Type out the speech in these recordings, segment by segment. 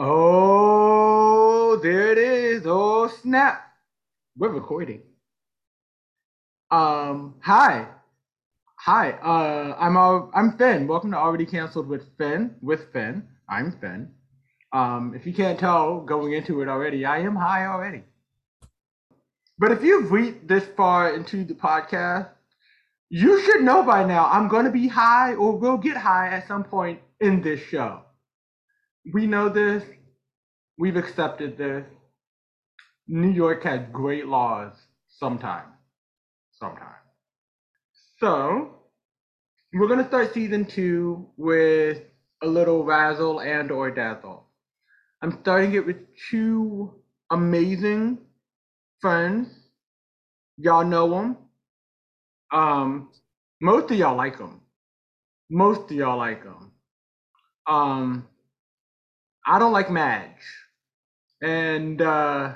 Oh, there it is. Oh, snap. We're recording. Um, hi. Hi. Uh, I'm I'm Finn. Welcome to Already Cancelled with Finn. With Finn. I'm Finn. Um, if you can't tell going into it already, I am high already. But if you've reached this far into the podcast, you should know by now I'm going to be high or will get high at some point in this show. We know this. We've accepted this. New York has great laws sometimes. Sometimes. So, we're going to start season two with a little razzle and or dazzle. I'm starting it with two amazing friends. Y'all know them. Um, most of y'all like them. Most of y'all like them. Um, I don't like Madge, and uh,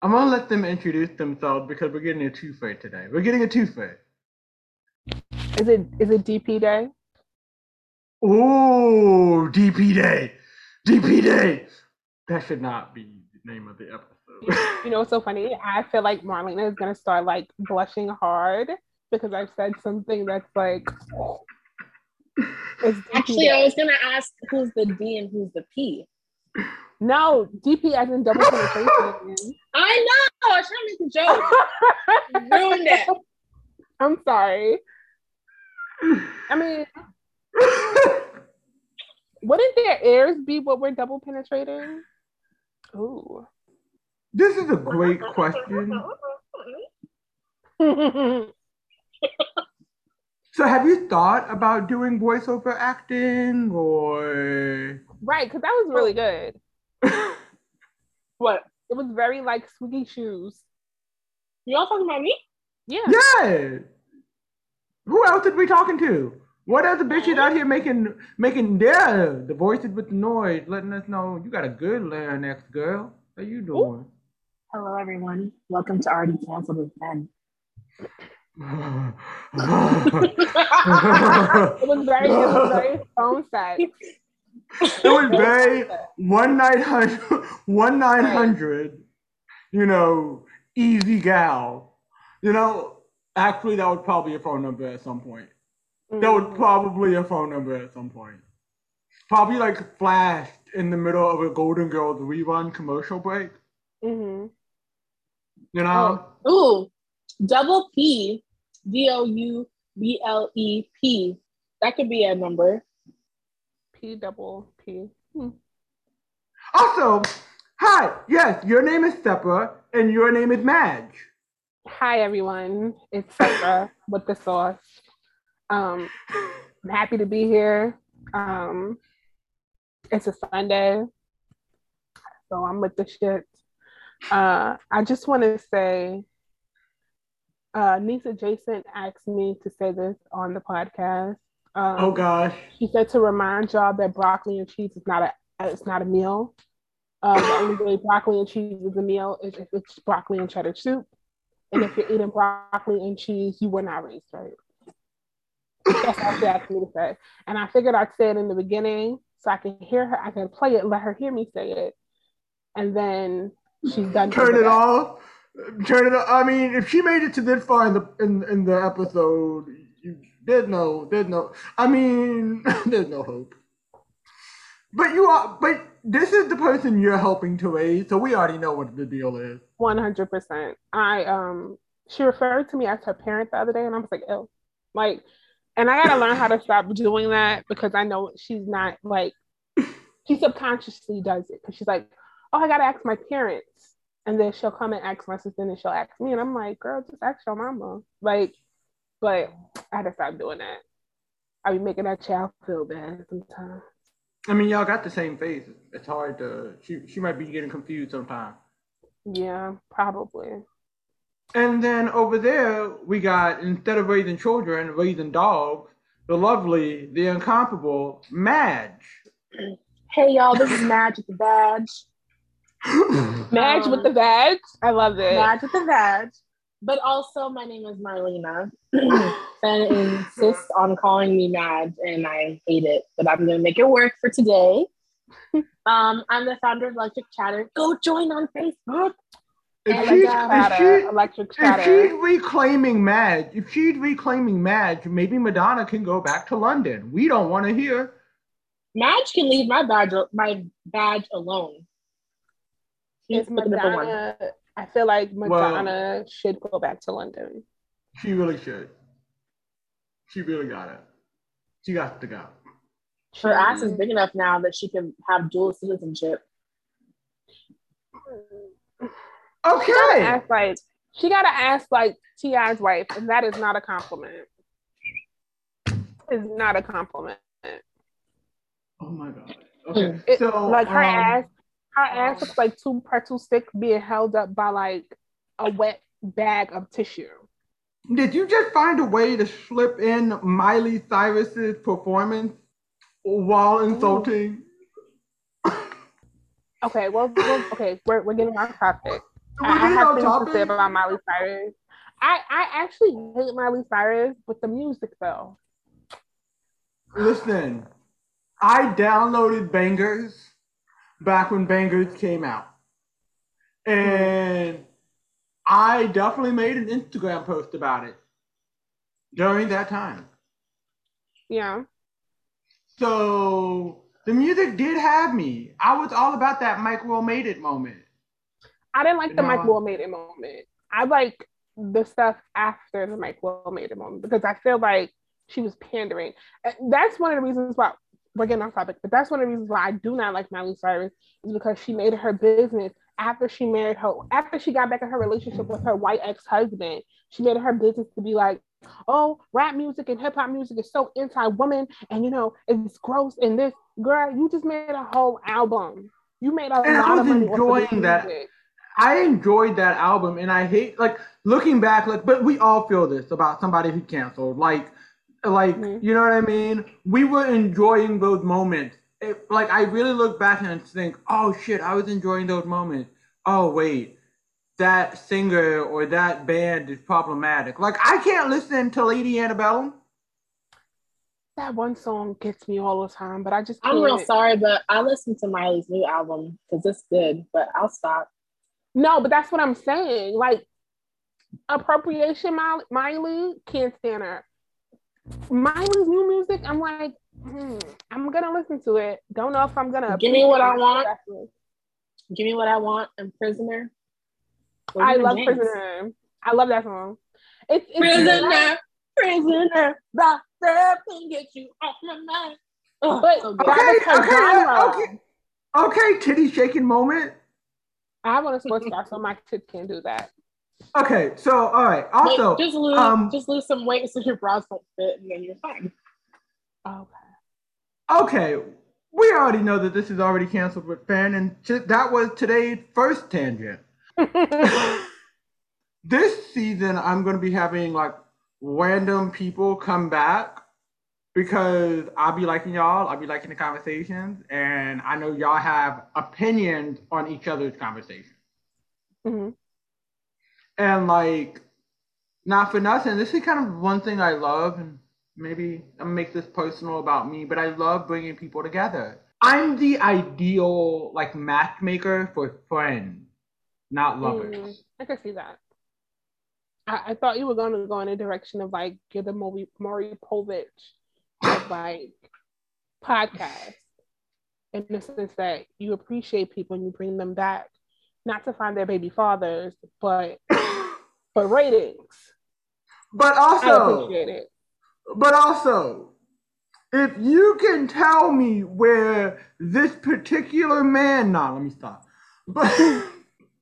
I'm gonna let them introduce themselves because we're getting a twofer today. We're getting a twofer. Is it is it DP day? Oh, DP day, DP day. That should not be the name of the episode. You know what's so funny? I feel like Marlena is gonna start like blushing hard because I've said something that's like. It's DP Actually, day. I was gonna ask who's the D and who's the P. no DP as in double penetration. I know. I was trying to make a joke. Ruined it. I'm sorry. I mean, wouldn't their ears be what we're double penetrating? Ooh. this is a great question. So, have you thought about doing voiceover acting or? right, because that was really good. What? It was very like squeaky shoes. Y'all talking about me? Yeah. Yeah. Who else did we talking to? What other bitches out here making making yeah the voices with the noise, letting us know you got a good larynx, girl. How you doing? Hello, everyone. Welcome to Already Cancelled with Ben. It was very, it was very phone sex. it was very one nine hundred one nine hundred, you know, easy gal. You know, actually that was probably a phone number at some point. That was probably a phone number at some point. Probably like flashed in the middle of a Golden Girls rerun commercial break. Mm-hmm. You know? Ooh, double P, D O U B L E P. That could be a number. P double P. Hmm. Also, hi, yes, your name is Seppa and your name is Madge. Hi everyone, it's Sarah with the sauce. Um, I'm happy to be here. Um, it's a Sunday, so I'm with the shit. Uh, I just want to say, uh, Nisa Jason asked me to say this on the podcast. Um, Oh gosh. She said to remind y'all that broccoli and cheese is not a it's not a meal. Uh, the only way broccoli and cheese is a meal is if it's broccoli and cheddar soup. And if you're eating broccoli and cheese, you were not raised right. That's all she asked me to say. And I figured I'd say it in the beginning so I can hear her. I can play it, let her hear me say it. And then she's done. Turn it off. Turn it. I mean, if she made it to this far in the in, in the episode, you, there's no there's no I mean there's no hope. But you are but this is the person you're helping to raise, so we already know what the deal is. One hundred percent. I um she referred to me as her parent the other day and I was like, oh like and I gotta learn how to stop doing that because I know she's not like she subconsciously does it because she's like, Oh, I gotta ask my parents. And then she'll come and ask my sister and she'll ask me and I'm like, girl, just ask your mama. Like, but I had to stop doing that. I be making that child feel bad sometimes. I mean, y'all got the same face. It's hard to she she might be getting confused sometimes. Yeah, probably. And then over there, we got instead of raising children, raising dogs, the lovely, the incomparable Madge. Hey, y'all. This is Madge with the badge. Madge with the badge. I love it. Madge with the badge. But also, my name is Marlena. Ben insists on calling me Madge, and I hate it. But I'm gonna make it work for today. Um, I'm the founder of Electric Chatter. Go join on Facebook. If she's, if, she, electric if she's reclaiming Madge, if she's reclaiming Madge, maybe Madonna can go back to London. We don't want to hear. Madge can leave my badge my badge alone. She's It's looking for one. Madonna. I feel like Madonna should go back to London. She really should. She really got it. She got to go. Her ass is big enough now that she can have dual citizenship. She gotta Okay. ask like she gotta ask like T.I.'s wife, and that is not a compliment. Is not a compliment. Oh my god. Okay. It, so like her um, ass, her ass looks like two pretzel sticks being held up by like a wet bag of tissue. Did you just find a way to slip in Miley Cyrus's performance while insulting? Okay, well, well okay, we're, we're getting off topic. We're I, I have off things to say about Miley Cyrus. I, I actually hate Miley Cyrus with the music though. Listen, I downloaded Bangerz back when Bangerz came out. And I definitely made an Instagram post about it during that time. Yeah. So the music did have me. I was all about that Mike Will made it moment. I didn't like the No. Mike Will made it moment. I like the stuff after the Mike Will made it moment because I feel like she was pandering. And That's one of the reasons why we're getting off topic, but that's one of the reasons why I do not like Miley Cyrus is because she made her business after she married her, after she got back in her relationship with her white ex-husband. She made it her business to be like, oh, rap music and hip hop music is so anti-woman, and you know it's gross. And this girl, you just made a whole album. You made a And lot of money enjoying that. music. I enjoyed that album and I hate like looking back like but we all feel this about somebody who canceled like like Mhm. you know what I mean we were enjoying those moments it, like I really look back and think oh shit I was enjoying those moments oh wait that singer or that band is problematic like I can't listen to Lady Antebellum That one song gets me all the time, but I just I'm can't. real sorry, but I listened to Miley's new album because it's good, but I'll stop. No, but that's what I'm saying. Like appropriation, Miley, Miley can't stand her. Miley's new music, I'm like, hmm, I'm gonna listen to it. Don't know if I'm gonna. Give me what I want. exactly. Give me what I want and Prisoner. Those I love jams. Prisoner. I love that song. It's, it's Prisoner, prisoner, rock that can get you off my mind. Oh, But so good. that was her Okay, okay. okay titty shaking moment I want a sports car, so my kids can't do that. Okay so all right Wait, also just lose, um, just lose some weight so your bras don't fit, and then you're fine. Okay. Okay, we already know that this is already canceled with Finn, and t- that was today's first tangent. This season, I'm going to be having like random people come back because I'll be liking y'all, I'll be liking the conversations, and I know y'all have opinions on each other's conversations. Mhm. And like, not for nothing, this is kind of one thing I love, and maybe I'm gonna make this personal about me, but I love bringing people together. I'm the ideal like matchmaker for friends, not lovers. Mm, I can see that. I, I thought you were going to go in a direction of like you're the Maury, Maury Povich of like podcast in the sense that you appreciate people and you bring them back, not to find their baby fathers, but for ratings. But also, but also, if you can tell me where this particular man, nah, let me stop. But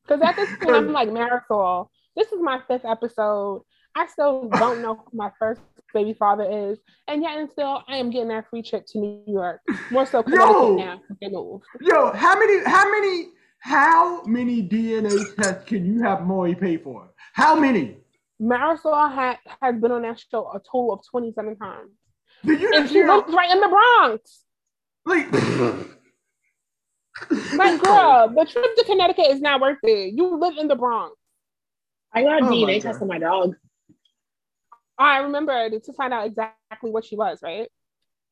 Because at this point, I'm like Marisol. This is my fifth episode. I still don't know who my first baby father is, and yet and still, I am getting that free trip to New York. More so Connecticut Yo! now. 'cause They moved. yo, how many, how many, how many DNA tests can you have Maury pay for? How many? Marisol had has been on that show a total of 27 times, Did you and she hear? lives right in the Bronx. Like, Like, girl, the trip to Connecticut is not worth it. You live in the Bronx. I got a Oh DNA God. test on my dog. I remember to find out exactly what she was. Right?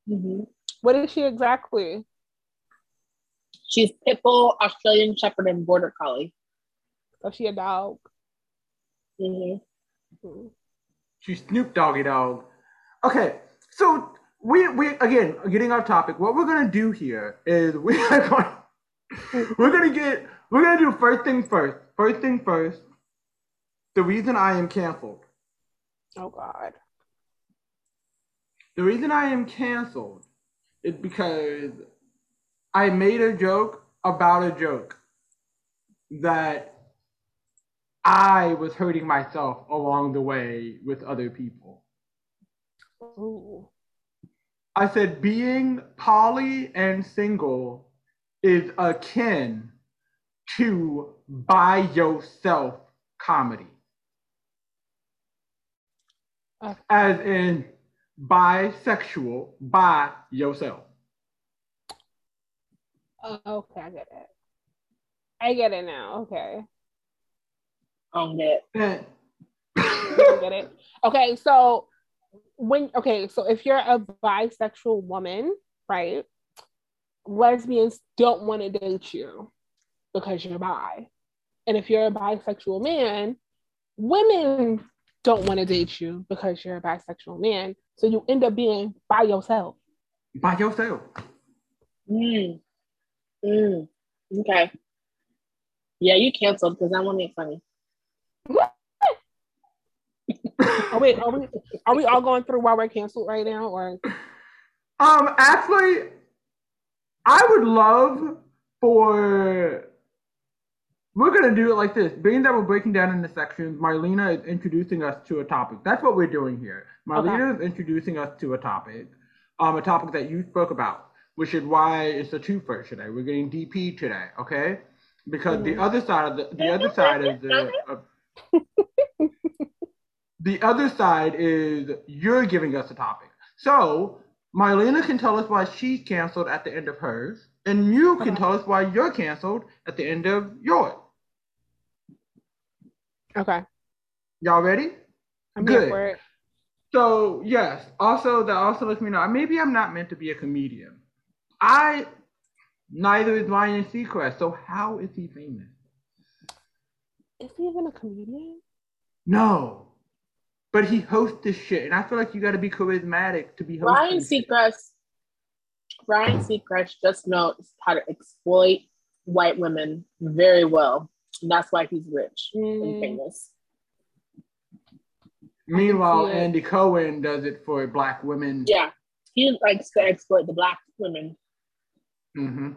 hmm What is she exactly? She's Pitbull, Australian Shepherd, and Border Collie. So she a dog. hmm Hmm. She's Snoop Doggy Dogg. Okay, so we we again getting off topic. What we're gonna do here is we are going we're gonna get we're gonna do first thing first. First thing first. The reason I am canceled. Oh God. The reason I am canceled is because I made a joke about a joke that I was hurting myself along the way with other people. Ooh. I said being poly and single is akin to by yourself comedy. Okay. As in bisexual by yourself. Oh, okay, I get it. I get it now. Okay. On that. And- I get it. Okay, so when okay, so if you're a bisexual woman, right? Lesbians don't want to date you because you're bi. And if you're a bisexual man, women don't want to date you because you're a bisexual man. So you end up being by yourself. by yourself. Mm. Mm. Okay. Yeah, you canceled because I want to make funny. Are we, are we are we all going through why we're canceled right now? Or Um, actually, I would love for. We're gonna do it like this. Being that we're breaking down into sections, Marlena is introducing us to a topic. That's what we're doing here. Marlena is introducing us to a topic, um, a topic that you spoke about, which is why it's a twofer today. We're getting DP today, okay? Because the Mhm. other side of the the other side is the. Uh, the other side is you're giving us a topic. So Marlena can tell us why she's canceled at the end of hers, and you can tell us why you're canceled at the end of yours. okay, Y'all ready? I'm Good. for it. So yes. Also, that also lets me know maybe I'm not meant to be a comedian. I neither is Ryan Seacrest. So how is he famous? Is he even a comedian? No. But he hosts this shit, and I feel like you got to be charismatic to be hosting. Ryan. Seacrest. Ryan Seacrest just knows how to exploit white women very well. And that's why he's rich and Mm, famous. Meanwhile. Andy Cohen does it for black women. Yeah. He likes to exploit the black women. Hmm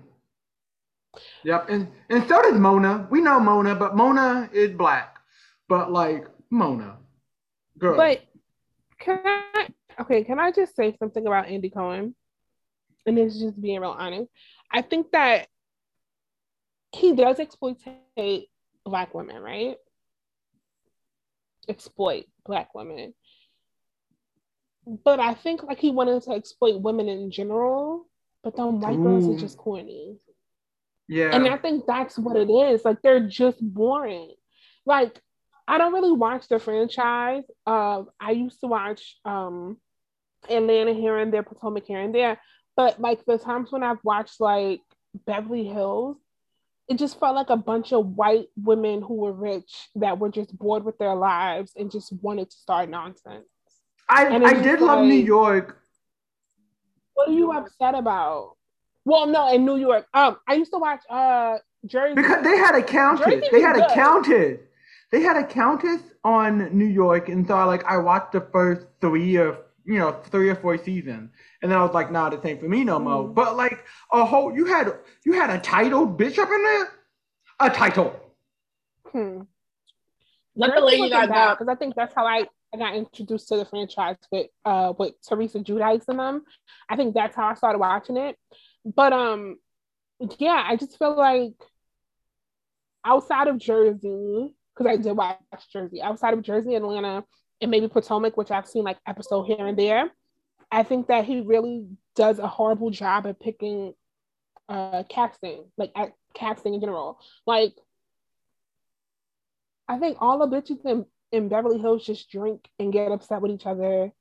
Yep, and and so does Mona. We know Mona, but Mona is black. But like Mona, girl. But can I okay, can I just say something about Andy Cohen? And it's just being real honest. I think that he does exploit black women, right? Exploit black women. But I think like he wanted to exploit women in general, but then white girls are just corny. yeah, And I think that's what it is. Like they're just boring. Like I don't really watch the franchise. Uh, I used to watch um Atlanta here and there, Potomac here and there. But like the times when I've watched like Beverly Hills, it just felt like a bunch of white women who were rich that were just bored with their lives and just wanted to start nonsense. I I did just love New York. What are you upset about? Well, no, in New York. Um, I used to watch uh Jersey. Because they had a countess. Jersey They was had a good. countess. They had a countess on New York, and so I like I watched the first three or you know three or four seasons, and then I was like, nah, this ain't for me no more. Mhm. But like a whole, you had you had a titled bitch up in there, a title. Hmm. Let the lady that got because I think that's how I, I got introduced to the franchise with uh with Teresa Giudice and them. I think that's how I started watching it. But um, yeah, I just feel like outside of Jersey, because I did watch Jersey, outside of Jersey, Atlanta, and maybe Potomac, which I've seen like episode here and there, I think that he really does a horrible job at picking uh casting, like at casting in general. Like I think all the bitches in, in Beverly Hills just drink and get upset with each other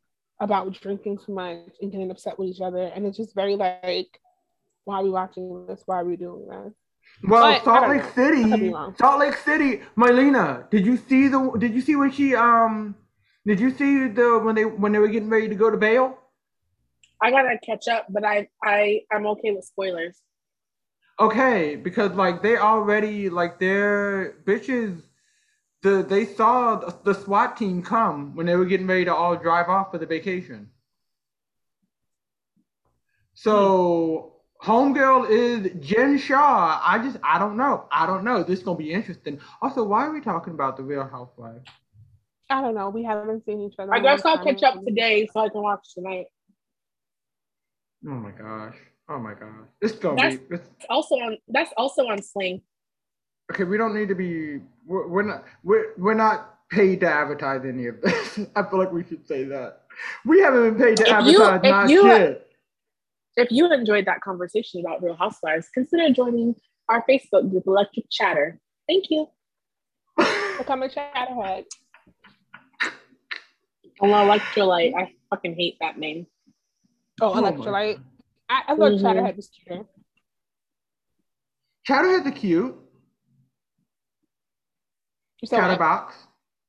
about drinking too much and getting upset with each other. And it's just very like why are we watching this? Why are we doing this? Well, But, Salt Lake know. I could be City. Salt Lake City, Marlena, did you see the? Did you see when she um? Did you see the when they when they were getting ready to go to bail? I gotta catch up, but I I I'm okay with spoilers. Okay, because like they already like their bitches, the they saw the, the SWAT team come when they were getting ready to all drive off for the vacation. So homegirl is Jen Shah. I just I don't know. I don't know. This is gonna be interesting. Also, why are we talking about the Real Housewives? I don't know. We haven't seen each other. I guess I'll catch up today so I can watch tonight. Oh my gosh. Oh my gosh. It's gonna That's- be. It's, It's also on that's also on Sling. Okay, we don't need to be. We're, we're not. We're we're not paid to advertise any of this. I feel like we should say that. We haven't been paid to If you- advertise if not you- shit. If you enjoyed that conversation about Real Housewives, consider joining our Facebook group Electric Chatter. Thank you. Become a chatterhead. Oh, Electrolyte. I fucking hate that name. Oh, Oh electrolyte. I, I thought Mhm. chatterhead was cuter. Chatterhead's a cute. You said what? Chatterbox.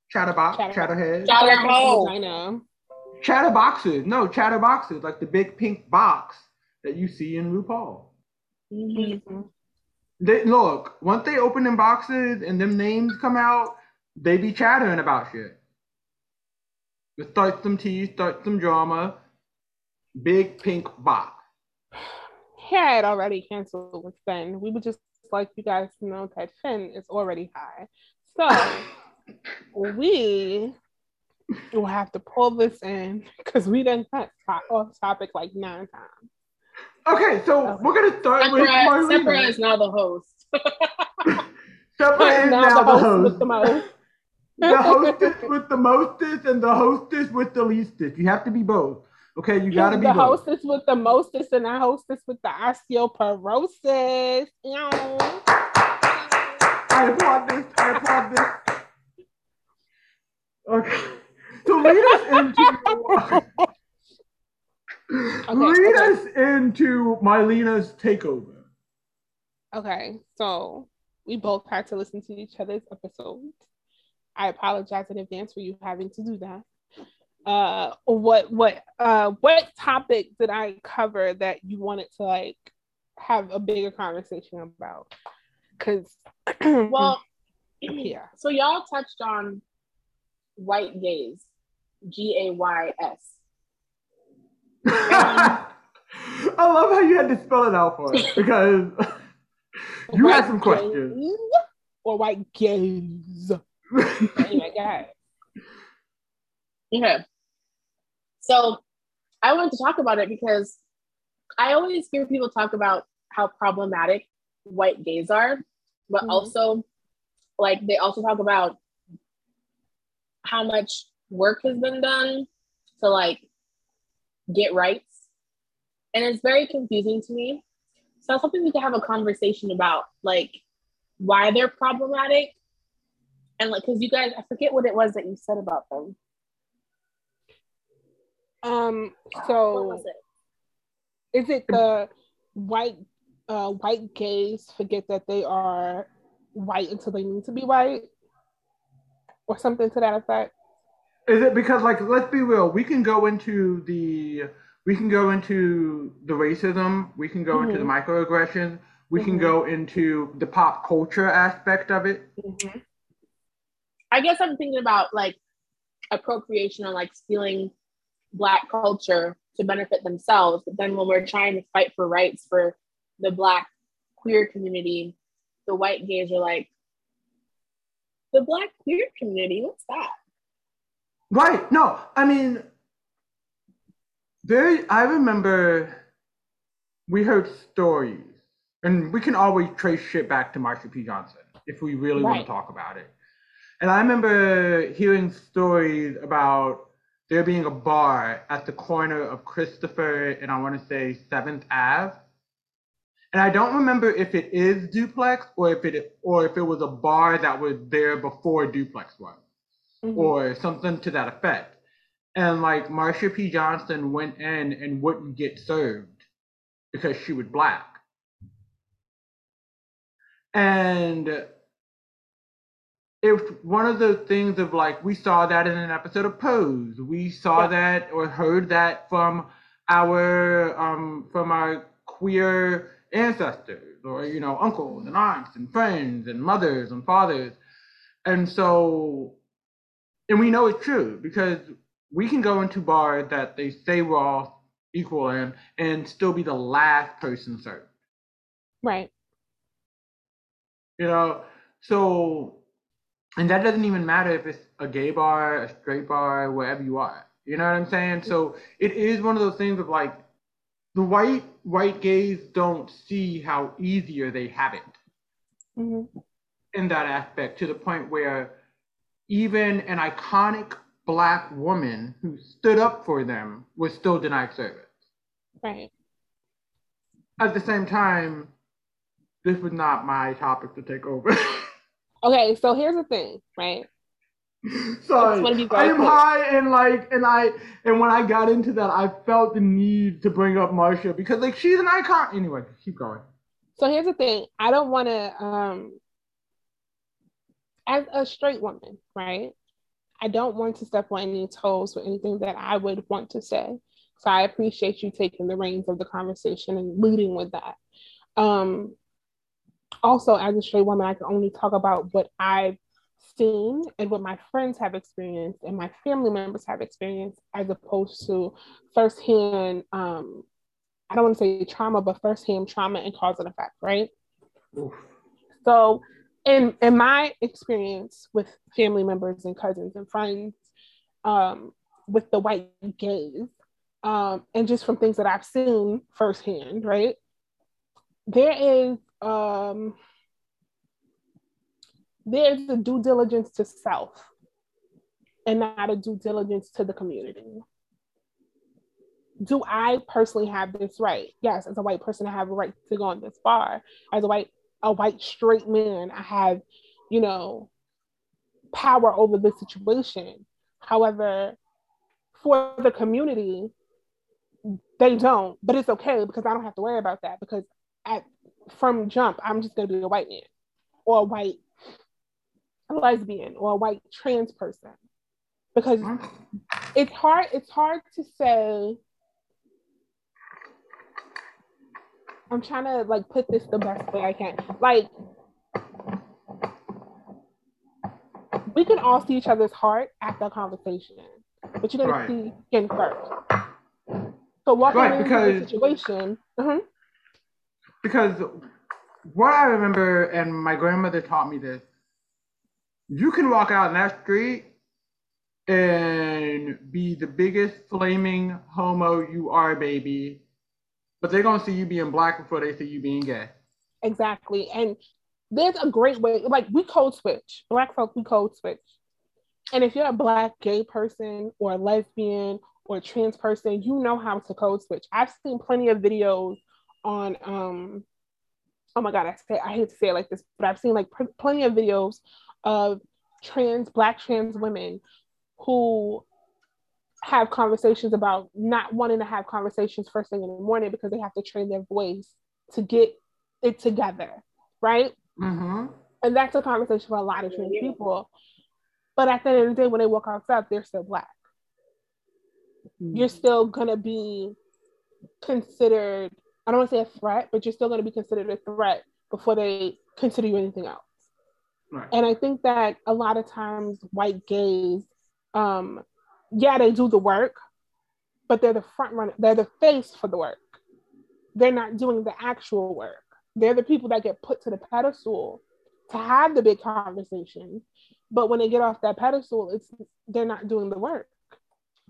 Chatterbox. Chatter- Chatterhead. Chatter- Like a Chatterhole. vagina. Chatterboxes. No, chatterboxes. Like the big pink box that you see in RuPaul. Mhm. Mhm. They look once they open them boxes and them names come out, they be chattering about shit. It starts some tea, starts some drama. Big pink box. He had already canceled with Finn. We would just like you guys to know that Finn is already high. So we will have to pull this in because we done got to- off topic like nine times. Okay, so Okay. we're gonna start with Sepra, Sepra Marlena. is now the host. Sepra is now, now the host the with the host. most. The hostess with the mostest and the hostess with the leastest. You have to be both. Okay, you gotta be the both. hostess with the mostest and the hostess with the osteoporosis. Ew. I applaud this. I applaud this. Okay. So lead us into lead okay. us into Mylena's takeover. Okay, so we both had to listen to each other's episodes. I apologize in advance for you having to do that. Uh, what what uh what topic did I cover that you wanted to like have a bigger conversation about? Because Well, yeah, so y'all touched on white gays, G A Y S. I love how you had to spell it out for us because you had some questions. gays or white gays. anyway, go ahead. Okay. So I wanted to talk about it because I always hear people talk about how problematic white gays are, but Mhm. also like they also talk about how much work has been done to like get rights. And it's very confusing to me. So I was hoping we could have a conversation about like why they're problematic. And like, cause you guys, I forget what it was that you said about them. Um, What so was it? is it the white uh white gays forget that they are white until they need to be white or something to that effect Is it because like let's be real, we can go into the we can go into the racism, we can go into the microaggressions, we can Mhm. go into the pop culture aspect of it. I guess I'm thinking about like appropriation or like stealing black culture to benefit themselves. But then when we're trying to fight for rights for the black queer community, the white gays are like, the black queer community, what's that? Right. No, I mean there I remember we heard stories and we can always trace shit back to Marsha P. Johnson if we really want to talk about it. And I remember hearing stories about there being a bar at the corner of Christopher and I want to say 7th Ave. And I don't remember if it is Duplex or if it or if it was a bar that was there before Duplex was Mhm. or something to that effect. And like Marsha P. Johnson went in and wouldn't get served because she was black. and it's one of the things of like we saw that in an episode of Pose. We saw yeah. that or heard that from our um from our queer ancestors or you know uncles and aunts and friends and mothers and fathers. And so and we know it's true because we can go into bars that they say we're all equal in and still be the last person served. Right. You know, so and that doesn't even matter if it's a gay bar, a straight bar, wherever you are. You know what I'm saying? So it is one of those things of like the white white gays don't see how easier they have it mm-hmm. in that aspect to the point where even an iconic black woman who stood up for them was still denied service. Right. At the same time, this was not my topic to take over. okay, so here's the thing, right? Sorry, I am high and like, and I, and when I got into that, I felt the need to bring up Marsha because like she's an icon. Anyway, keep going. So here's the thing: I don't want to, um, as a straight woman, right? I don't want to step on any toes with anything that I would want to say. So I appreciate you taking the reins of the conversation and leading with that. Um, also, as a straight woman, I can only talk about what I've seen and what my friends have experienced and my family members have experienced, as opposed to firsthand, um, I don't want to say trauma, but firsthand trauma and cause and effect, right? Oof. So, in in my experience with family members and cousins and friends, um, with the white gays um, and just from things that I've seen firsthand, right? There is um, there's a due diligence to self and not a due diligence to the community. Do I personally have this right? Yes, as a white person, I have a right to go on this bar. As a white, a white straight man, I have, you know, power over this situation. However, for the community, they don't, but it's okay because I don't have to worry about that because at from jump, I'm just gonna be a white man or a white lesbian or a white trans person. Because it's hard, it's hard to say. I'm trying to like put this the best way I can. Like we can all see each other's heart after a conversation, but you're gonna right. see skin first. So walking right, into the situation. Uh-huh because what I remember, and my grandmother taught me this, you can walk out in that street and be the biggest flaming homo you are, baby, but they're gonna see you being black before they see you being gay. Exactly, and there's a great way. Like we code switch, black folk, we code switch. And if you're a black gay person or a lesbian or a trans person, you know how to code switch. I've seen plenty of videos on um oh my god I say I hate to say it like this but I've seen like pr- plenty of videos of trans black trans women who have conversations about not wanting to have conversations first thing in the morning because they have to train their voice to get it together right mm-hmm. and that's a conversation for a lot of trans people but at the end of the day when they walk outside they're still black mm-hmm. you're still gonna be considered I don't want to say a threat, but you're still going to be considered a threat before they consider you anything else. Right. And I think that a lot of times white gays, um, yeah, they do the work, but they're the front runner, they're the face for the work. They're not doing the actual work. They're the people that get put to the pedestal to have the big conversations. But when they get off that pedestal, it's they're not doing the work.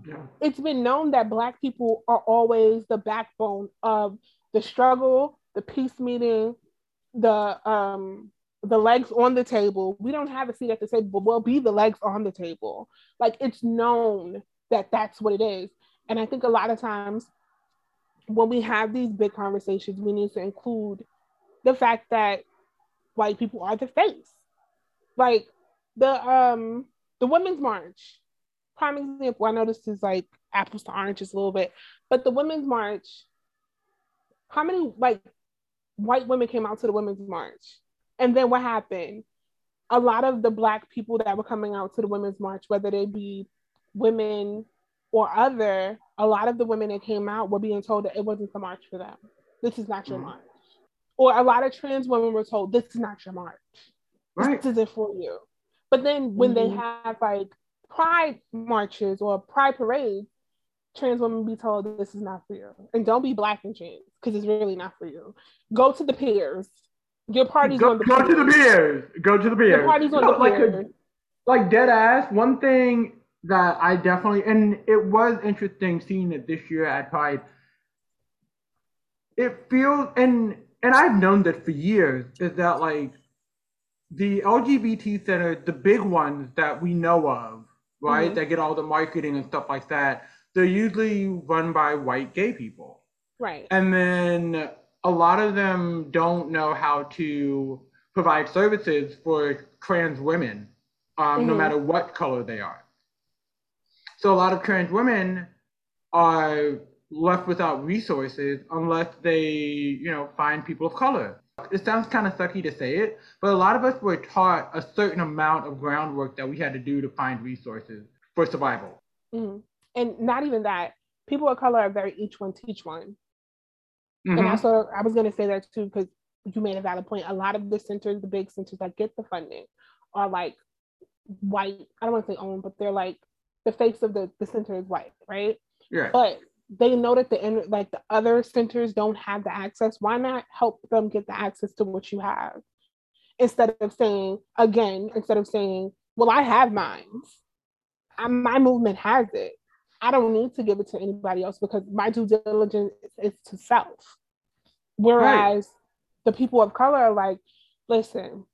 Yeah. It's been known that black people are always the backbone of the struggle, the peace meeting, the um the legs on the table. We don't have a seat at the table, but we'll be the legs on the table. Like it's known that that's what it is. And I think a lot of times when we have these big conversations, we need to include the fact that white people are the face. Like the um the women's march, prime example. I know this is like apples to oranges a little bit, but the women's march how many like white women came out to the women's march? And then what happened? A lot of the black people that were coming out to the women's march, whether they be women or other, a lot of the women that came out were being told that it wasn't the march for them. This is not your mm-hmm. march. Or a lot of trans women were told, this is not your march. Right. This isn't for you. But then when mm-hmm. they have like pride marches or pride parades, trans women be told this is not for you. And don't be black and trans because it's really not for you. Go to the piers. Your party's go, on the Go to the piers. Go to the piers. Your party's on no, the. Like, a, like dead ass. One thing that I definitely and it was interesting seeing it this year at Pride. It feels and and I've known that for years is that like the LGBT centers, the big ones that we know of, right, mm-hmm. that get all the marketing and stuff like that, they're usually run by white gay people. Right. And then a lot of them don't know how to provide services for trans women, um, mm-hmm. no matter what color they are. So a lot of trans women are left without resources unless they, you know, find people of color. It sounds kind of sucky to say it, but a lot of us were taught a certain amount of groundwork that we had to do to find resources for survival. Mm-hmm. And not even that, people of color are very each one teach one. Mm-hmm. And also, I was going to say that too, because you made a valid point. A lot of the centers, the big centers that get the funding, are like white. I don't want to say owned, but they're like the face of the, the center is white, right? Yeah. But they know that the like the other centers don't have the access. Why not help them get the access to what you have? Instead of saying again, instead of saying, "Well, I have mine. my movement has it. I don't need to give it to anybody else because my due diligence is to self." Whereas right. the people of color are like, "Listen,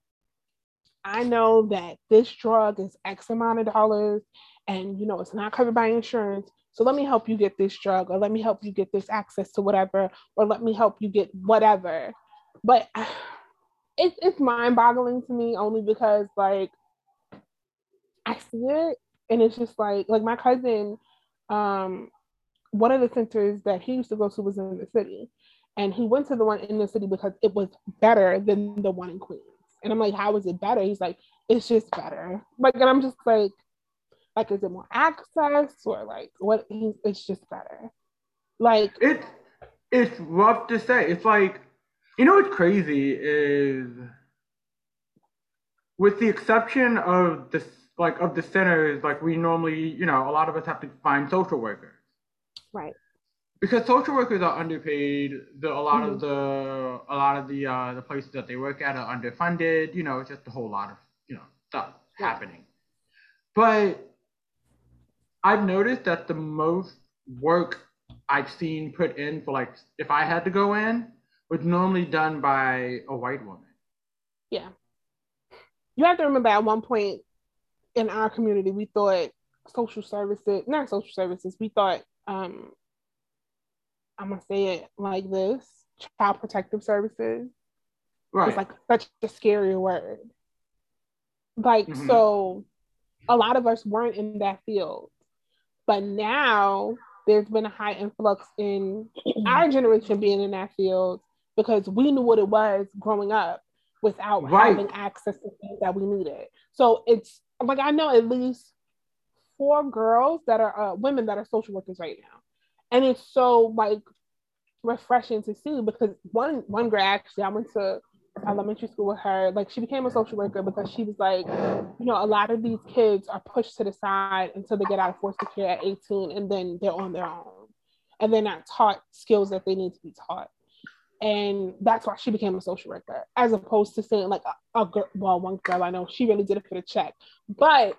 I know that this drug is X amount of dollars and you know it's not covered by insurance so let me help you get this drug or let me help you get this access to whatever or let me help you get whatever but it's it's mind-boggling to me only because like i see it and it's just like like my cousin um one of the centers that he used to go to was in the city and he went to the one in the city because it was better than the one in queens and i'm like how is it better he's like it's just better like and i'm just like like, is it more access or like what? It's just better. Like it's It's rough to say. It's like you know what's crazy is with the exception of the like of the centers, like we normally, you know, a lot of us have to find social workers. Right. Because social workers are underpaid. The a lot mm-hmm. of the a lot of the uh, the places that they work at are underfunded. You know, it's just a whole lot of you know stuff right. happening. But I've noticed that the most work I've seen put in for like if I had to go in was normally done by a white woman. Yeah. You have to remember at one point in our community we thought social services, not social services, we thought um I'm gonna say it like this, child protective services. Right. It's like such a scary word. Like mm-hmm. so a lot of us weren't in that field. But now there's been a high influx in our generation being in that field because we knew what it was growing up without right. having access to things that we needed. So it's like I know at least four girls that are uh, women that are social workers right now, and it's so like refreshing to see because one one girl actually I went to elementary school with her. Like she became a social worker because she was like, you know, a lot of these kids are pushed to the side until they get out of foster care at 18 and then they're on their own. And they're not taught skills that they need to be taught. And that's why she became a social worker, as opposed to saying like a, a girl, well, one girl I know, she really did it for the check. But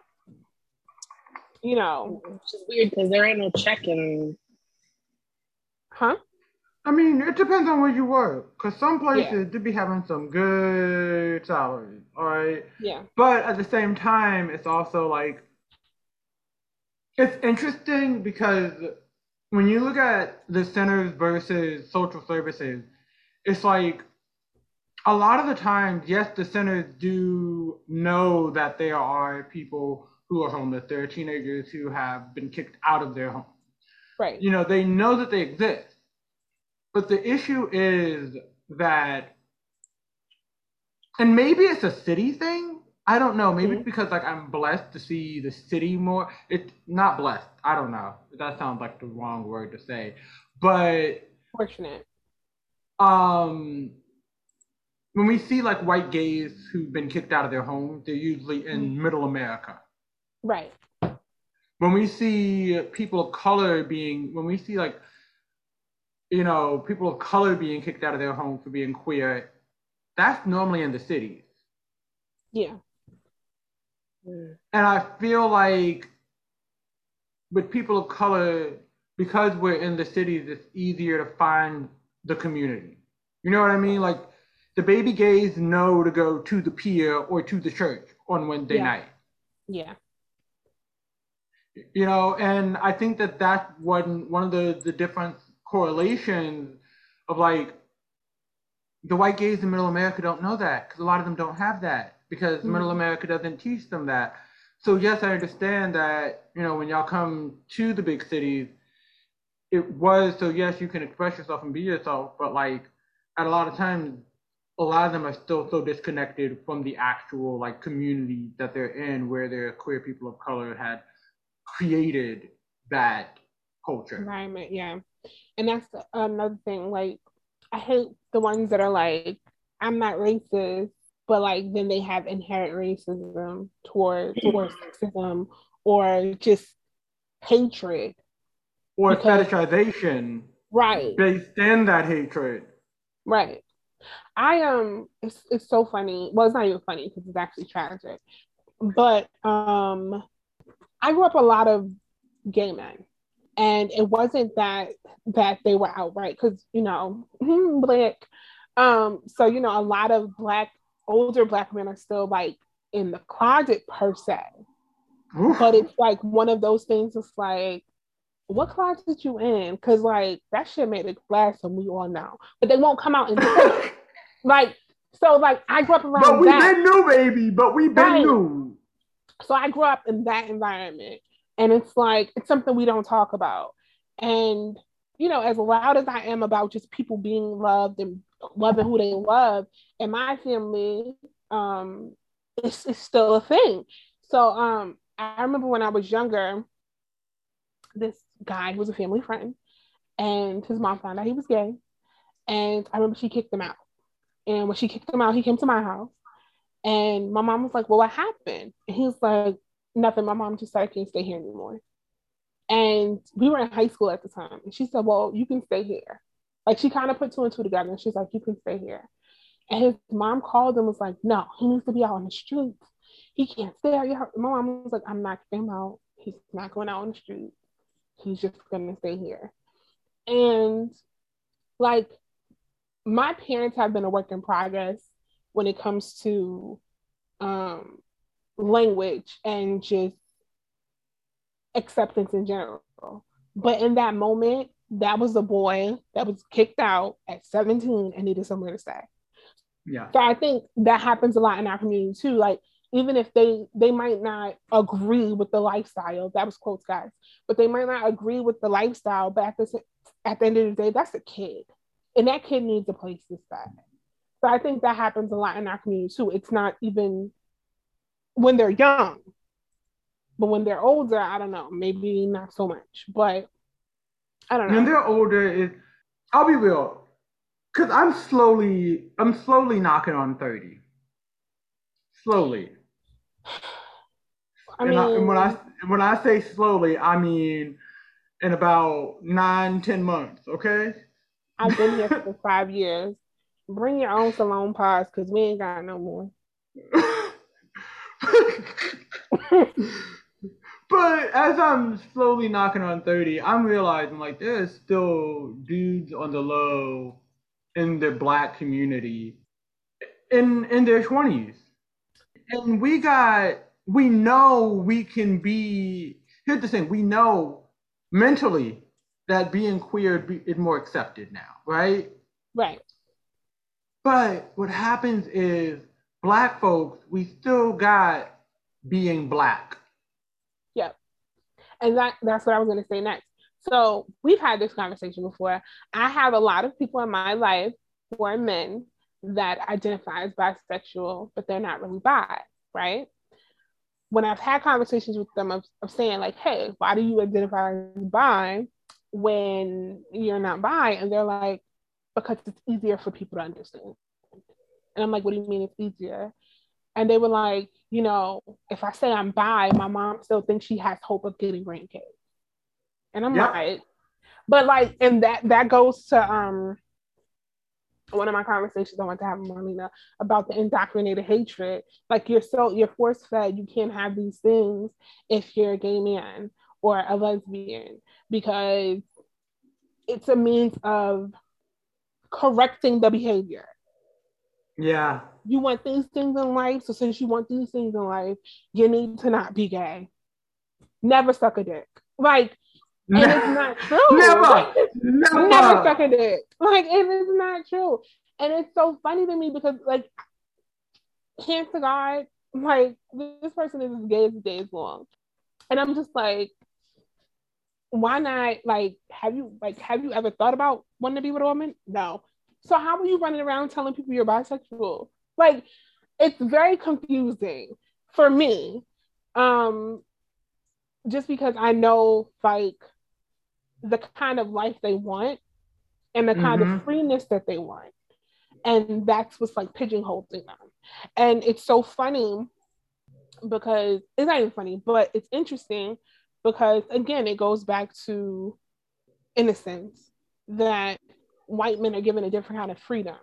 you know, it's just weird because there ain't no check in. Huh? I mean, it depends on where you work, cause some places yeah. be having some good salaries, all right. Yeah. But at the same time, it's also like it's interesting because when you look at the centers versus social services, it's like a lot of the times, yes, the centers do know that there are people who are homeless. There are teenagers who have been kicked out of their home. Right. You know, they know that they exist but the issue is that and maybe it's a city thing. I don't know. Maybe mm-hmm. because like I'm blessed to see the city more. It's not blessed. I don't know. That sounds like the wrong word to say, but fortunate. Um, when we see like white gays who've been kicked out of their homes, they're usually in mm-hmm. Middle America. Right. When we see people of color being, when we see like, you know, people of color being kicked out of their homes for being queer, that's normally in the cities. Yeah. And I feel like with people of color, because we're in the cities, it's easier to find the community. You know what I mean? Like the baby gays know to go to the pier or to the church on Wednesday yeah. night. Yeah. You know, and I think that that one one of the the different correlations of like the white gays in Middle America don't know that because a lot of them don't have that because mm-hmm. Middle America doesn't teach them that. So yes, I understand that you know when y'all come to the big cities, it was so yes you can express yourself and be yourself, but like at a lot of times a lot of them are still so disconnected from the actual like community that they're in where their queer people of color had created that culture. Environment yeah. And that's another thing like i hate the ones that are like i'm not racist but like then they have inherent racism towards towards sexism or just hatred or because, fetishization right based in that hatred right I um it's it's so funny. Well, it's not even funny because it's actually tragic. But um I grew up a lot of gay men. And it wasn't that that they were outright because you know, black. Um, so you know, a lot of black older black men are still like in the closet per se. Oof. But it's like one of those things, it's like what closet you in? Cause like that shit made it blast and we all know. But they won't come out and like, so like I grew up around But we that. been new, baby. But we been right. new. So I grew up in that environment. And it's like it's something we don't talk about. And you know, as loud as I am about just people being loved and loving who they love, in my family, um, it's, it's still a thing. So um, I remember when I was younger, this guy who was a family friend, and his mom found out he was gay, and I remember she kicked him out. And when she kicked him out, he came to my house. And my mom was like, Well, what happened? And he was like, Nothing. My mom just said I can't stay here anymore. And we were in high school at the time. And she said, Well, you can stay here. Like she kind of put two and two together and she's like, You can stay here. And his mom called and was like, No, he needs to be out on the streets. He can't stay out. My mom was like, I'm not getting him out. He's not going out on the street. He's just gonna stay here. And like my parents have been a work in progress when it comes to um, language and just acceptance in general. But in that moment, that was a boy that was kicked out at 17 and needed somewhere to stay. Yeah. So I think that happens a lot in our community too. Like even if they they might not agree with the lifestyle, that was quotes guys, but they might not agree with the lifestyle, but at the at the end of the day, that's a kid and that kid needs a place to stay. So I think that happens a lot in our community too. It's not even when they're young, but when they're older, I don't know, maybe not so much. But I don't know. When they're older, it, I'll be real, because I'm slowly, I'm slowly knocking on thirty. Slowly. I mean, and, I, and when I when I say slowly, I mean in about nine, ten months. Okay. I've been here for five years. Bring your own salon pods because we ain't got no more. but as I'm slowly knocking on 30, I'm realizing like there's still dudes on the low in the black community in in their 20s. And we got we know we can be here's the thing, we know mentally that being queer is more accepted now, right? Right. But what happens is black folks, we still got being black. Yep. And that that's what I was gonna say next. So we've had this conversation before. I have a lot of people in my life who are men that identify as bisexual, but they're not really bi, right? When I've had conversations with them of, of saying, like, hey, why do you identify as bi when you're not bi? And they're like, because it's easier for people to understand. And I'm like, what do you mean it's easier? And they were like, you know, if I say I'm bi, my mom still thinks she has hope of getting grandkids. And I'm yep. like, but like, and that that goes to um one of my conversations I want to have with Marlena about the indoctrinated hatred. Like you're so you're force fed, you can't have these things if you're a gay man or a lesbian because it's a means of correcting the behavior. Yeah. You want these things in life, so since you want these things in life, you need to not be gay. Never suck a dick. Like, and it's not true. Never, never, never suck a dick. Like, it is not true. And it's so funny to me because, like, hands to God, like, this person is as gay as the day is long. And I'm just like, why not like have you like have you ever thought about wanting to be with a woman? No. So how are you running around telling people you're bisexual? Like it's very confusing for me. Um just because I know like the kind of life they want and the kind mm-hmm. of freeness that they want. And that's what's like pigeonholing them. And it's so funny because it's not even funny, but it's interesting because again it goes back to innocence that white men are given a different kind of freedom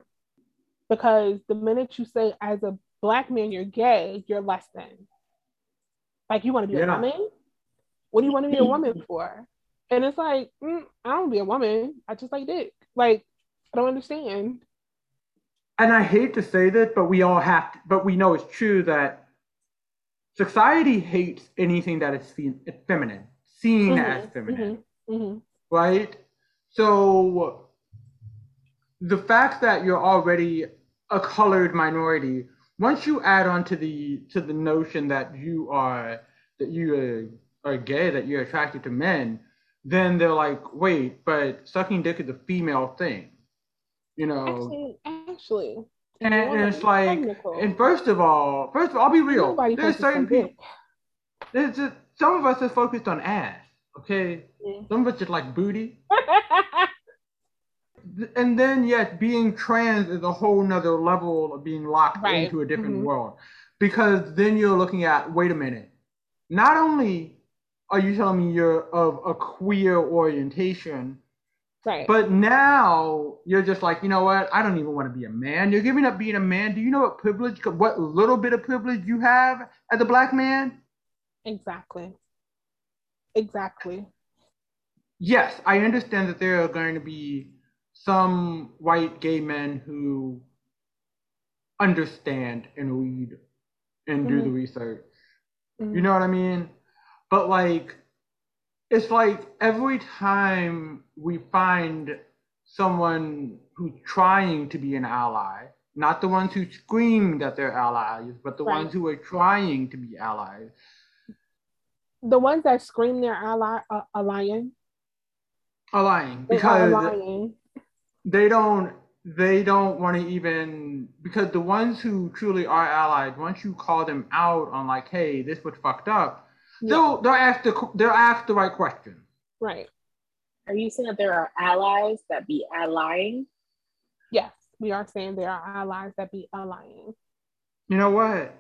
because the minute you say as a black man you're gay you're less than like you want to be yeah. a woman what do you want to be a woman for and it's like mm, i don't be a woman. I just like dick. Like i don't understand. And i hate to say this but we all have to, but we know it's true that society hates anything that is fe- feminine, seen mm-hmm, as feminine, mm-hmm, mm-hmm. right? So the fact that you're already a colored minority, once you add on to the to the notion that you are that you are, are gay, that you're attracted to men, then they're like, wait, but sucking dick is a female thing, you know? Actually, actually and, and it's like, and first of all, first of all, I'll be real. Nobody There's certain people. There's just some of us are focused on ass. Okay, yeah. some of us just like booty. and then yet being trans is a whole nother level of being locked right. into a different mm-hmm. world because then you're looking at wait a minute not only are you telling me you're of a queer orientation Right. But now you're just like, you know what? I don't even want to be a man. You're giving up being a man. Do you know what privilege, what little bit of privilege you have as a black man? Exactly. Exactly. Yes, I understand that there are going to be some white gay men who understand and read and mm-hmm. do the research. Mm-hmm. You know what I mean? But like it's like every time we find someone who's trying to be an ally, not the ones who scream that they're allies, but the right. ones who are trying to be allies. The ones that scream they're ally, uh, allying. Allying because allying. they don't they don't want to even because the ones who truly are allies, once you call them out on like, hey, this was fucked up, They'll they'll ask the they'll ask the right questions. Right. Are you saying that there are allies that be allying? Yes, we are saying there are allies that be allying. You know what?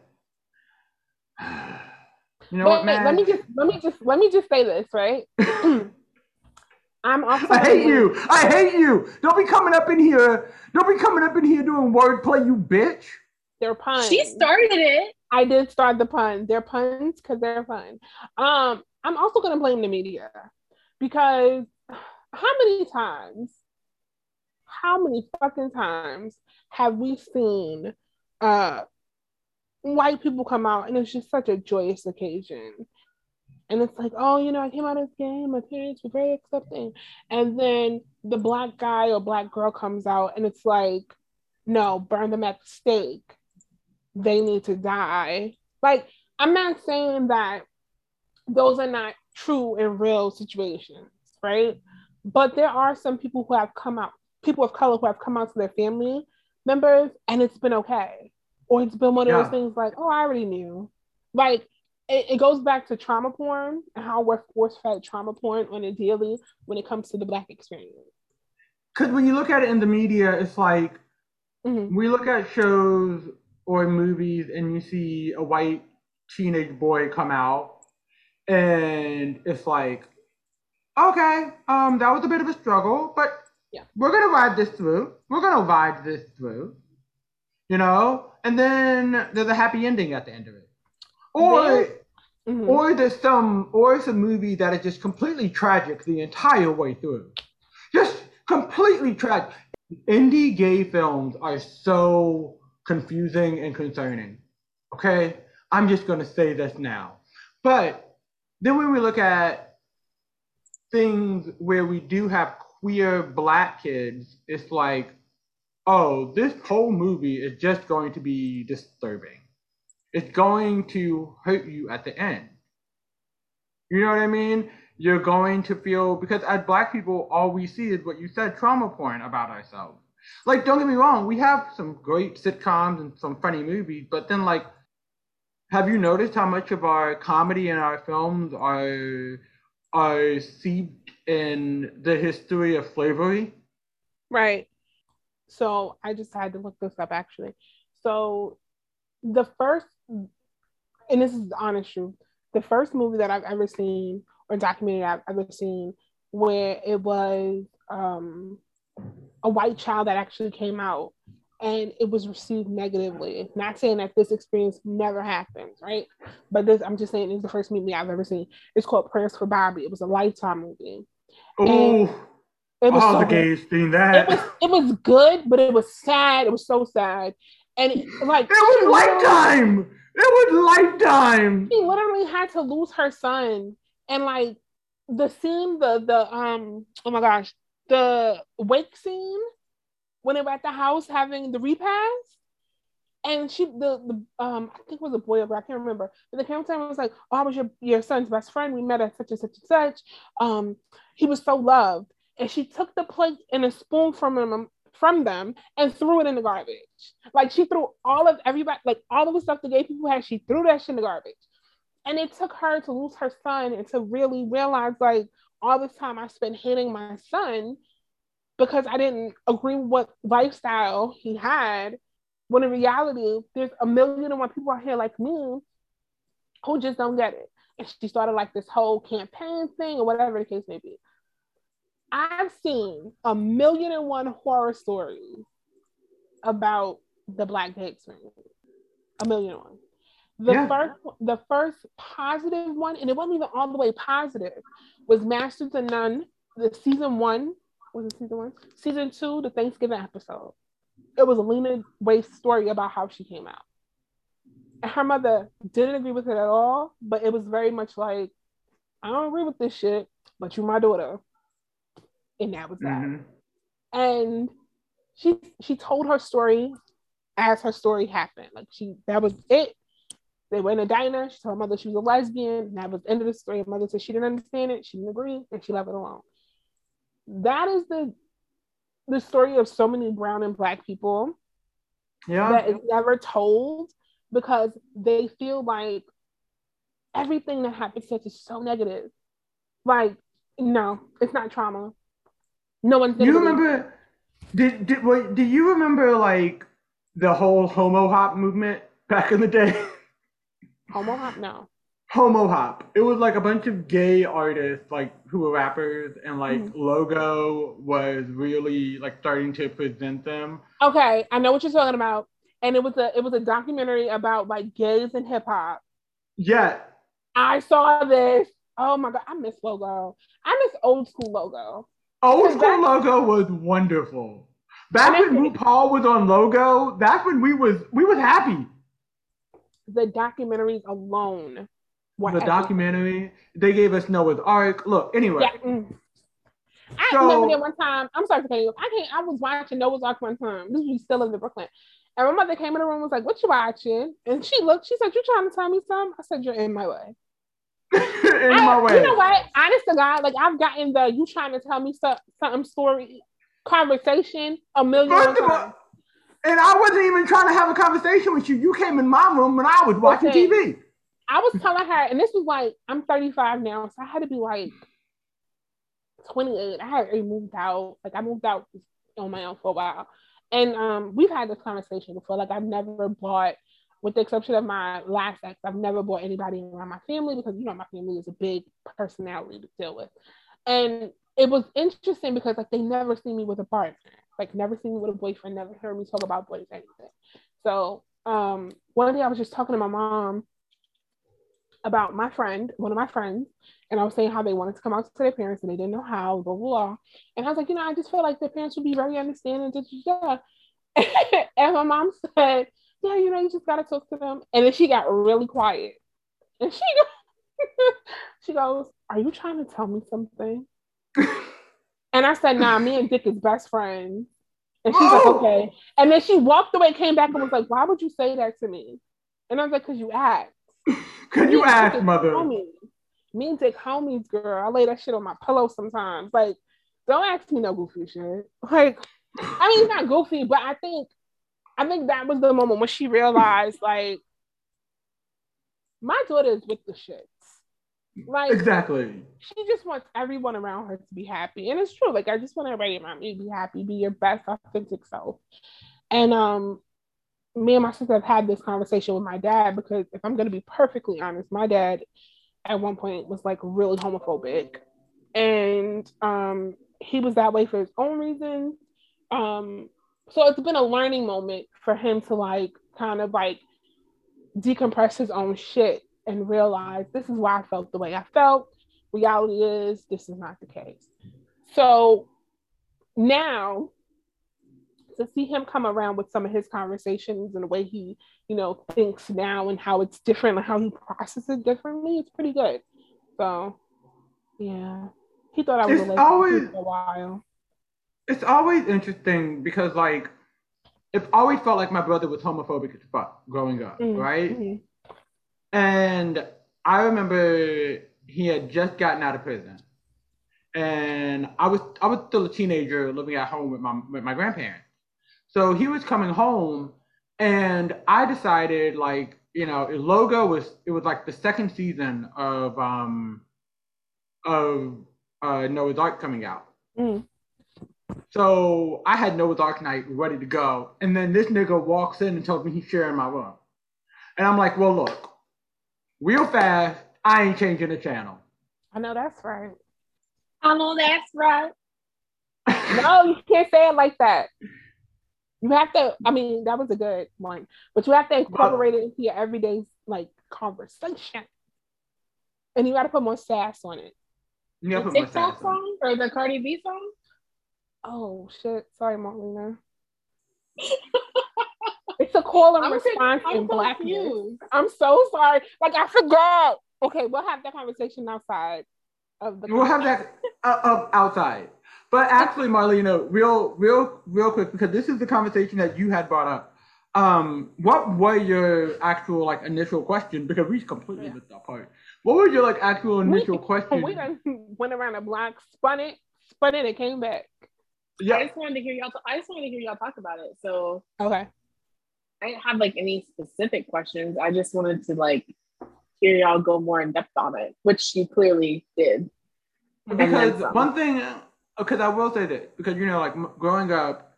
You know what, man? Let me just let me just let me just say this, right? I'm also I hate you. I hate you. Don't be coming up in here. Don't be coming up in here doing wordplay, you bitch. They're puns. She started it. I did start the pun. They're puns because they're fun. Um, I'm also gonna blame the media because how many times, how many fucking times have we seen uh white people come out and it's just such a joyous occasion? And it's like, oh, you know, I came out as game, my parents were very accepting. And then the black guy or black girl comes out and it's like, no, burn them at the stake they need to die. Like, I'm not saying that those are not true and real situations, right? But there are some people who have come out, people of color who have come out to their family members and it's been okay. Or it's been one of Yeah. those things like, oh, I already knew. Like it, it goes back to trauma porn and how we're force fed trauma porn on a daily when it comes to the black experience. Because when you look at it in the media, it's like Mhm. we look at shows or movies and you see a white teenage boy come out and it's like okay um that was a bit of a struggle but Yeah. we're gonna ride this through. We're gonna ride this through you know? And then there's a happy ending at the end of it. Or There- Mhm. or there's some or it's a movie that is just completely tragic the entire way through. Just completely tragic. Indie gay films are so confusing and concerning okay i'm just going to say this now but then when we look at things where we do have queer black kids it's like oh this whole movie is just going to be disturbing it's going to hurt you at the end. You know what I mean? You're going to feel because as black people, all we see is what you said, trauma porn about ourselves. Like, don't get me wrong, we have some great sitcoms and some funny movies, but then like, have you noticed how much of our comedy and our films are are seeped in the history of slavery? Right. So I just had to look this up actually. So the first, and this is the honest truth, the first movie that I've ever seen or documentary I've ever seen where it was um, a white child that actually came out and it was received negatively. Not saying that this experience never happens, right? But this, I'm just saying, it's the first movie I've ever seen. It's called Prayers for Bobby. It was a Lifetime movie. Oh, It was all so the gays seen that. it was it was good, but it was sad. It was so sad, and it, like It was lifetime. It was lifetime. She literally had to lose her son, and like the scene, the the um, oh my gosh, the wake scene when they were at the house having the repast. And she, the, the um, I think it was a boy or girl, I can't remember. But the camera was like, "Oh, I was your your son's best friend. We met at such and such and such. Um, he was so loved." And she took the plate and a spoon from him from them and threw it in the garbage. Like she threw all of everybody, like all of the stuff the gay people had, she threw that shit in the garbage. And it took her to lose her son and to really realize, like, all this time I spent hating my son because I didn't agree with what lifestyle he had. When in reality, there's a million and one people out here like me who just don't get it. And she started like this whole campaign thing or whatever the case may be. I've seen a million and one horror stories about the black gay experience. A million and one. The Yeah. first the first positive one, and it wasn't even all the way positive, was Master of None, the season one. Was it season one? Season two, the Thanksgiving episode. It was a Lena Waithe's story about how she came out. And her mother didn't agree with it at all, but it was very much like, I don't agree with this shit, but you're my daughter. And that was that Mhm. and she she told her story as her story happened. Like she that was it. They were in a diner. She told her mother she was a lesbian. And that was the end of the story. Her mother said she didn't understand it. She didn't agree, and she left it alone. That is the the story of so many brown and black people Yeah. that is never told because they feel like everything that happens to us is so negative. Like, no, it's not trauma. No one's You remember? Did did wait? Do you remember like the whole homo hop movement back in the day? homo hop? No. homo hop. It was like a bunch of gay artists, like who were rappers, and like Mhm. Logo was really like starting to present them. Okay, I know what you're talking about. And it was a it was a documentary about like gays and hip hop. Yeah, I saw this. Oh my god, I miss logo. I miss old school logo. old school back- Logo was wonderful. Back when RuPaul was on Logo, that's when we was we was happy. The documentaries alone. were The documentary they gave us Noah's Arc. Look, anyway, Yeah. mm. I So- remember that one time. I'm sorry for cutting you. off. I can't. I was watching Noah's Arc one time. This was still in Brooklyn, and my mother came in the room and was like, "What you watching?" And she looked. She said, "You trying to tell me something?" I said, "You're in my way." in I- my way. You know what? Honest to God, like I've gotten the "you trying to tell me so- something" story conversation a million First times. And I wasn't even trying to have a conversation with you. You came in my room when I was watching Okay. TV. I was telling her, and this was like, I'm 35 now, so I had to be like 28. I had already moved out. Like I moved out on my own for a while. And um, we've had this conversation before. Like I've never bought, with the exception of my last ex, I've never bought anybody around my family because you know my family is a big personality to deal with. And it was interesting because like they never see me with a partner, like never seen me with a boyfriend, never heard me talk about boys or anything. So um, one day I was just talking to my mom about my friend, one of my friends, and I was saying how they wanted to come out to their parents and they didn't know how, blah, blah, blah. And I was like, you know, I just feel like their parents would be very understanding. And my mom said, yeah, you know, you just got to talk to them. And then she got really quiet. And she goes, she goes, are you trying to tell me something? and I said, nah, me and Dick is best friends. And she's like, okay. And then she walked away, came back and was like, why would you say that to me? And I was like, because you asked. Could you ask, mother? homies. Me and Dick homies, girl. I lay that shit on my pillow sometimes. Like, don't ask me no goofy shit. Like, I mean, it's not goofy, but I think, I think that was the moment when she realized, like, my daughter is with the shits. Like, Exactly. she just wants everyone around her to be happy. And it's true. Like I just want everybody around me to be happy, be your best authentic self. And um me and my sister have had this conversation with my dad because if I'm gonna be perfectly honest, my dad at one point was like really homophobic. And um he was that way for his own reasons. Um so it's been a learning moment for him to like kind of like decompress his own shit and realize this is why I felt the way I felt. Reality is this is not the case. So now to see him come around with some of his conversations and the way he, you know, thinks now and how it's different and how he processes it differently, it's pretty good. So yeah. He thought I was It's always- for a while. It's always interesting because like it always felt like my brother was homophobic as fuck growing up, Mhm, right? mhm. And I remember he had just gotten out of prison. And I was I was still a teenager living at home with my with my grandparents. So he was coming home and I decided like, you know, logo was it was like the second season of um of uh Noah's Arc coming out. Mhm. So I had Noah's Arc night ready to go, and then this nigga walks in and tells me he's sharing my room, and I'm like, well, look, real fast, I ain't changing the channel. I know that's right. I know that's right. No, you can't say it like that. You have to. I mean, that was a good one, but you have to incorporate it into your everyday like conversation, and you got to put more sass on it. You gotta The put my TikTok sass on. song or the Cardi B song? Oh shit! Sorry, Marlena. it's a call and I'm response I'm in blackness. confused. I'm so sorry. Like I forgot. Okay, we'll have that conversation outside of the. We'll have that uh, up outside. But actually, Marlena, real, real, real quick, because this is the conversation that you had brought up. Um, what were your actual like initial question? Because we completely Yeah. missed that part. What was your like actual We- initial question? We done went around the block, spun it, spun it, and came back. Yeah. I just wanted to hear y'all. I just wanted to hear y'all talk about it. So Okay. I didn't have like any specific questions. I just wanted to like hear y'all go more in depth on it, which you clearly did. And then because one thing, because I will say this, because you know, like m- growing up,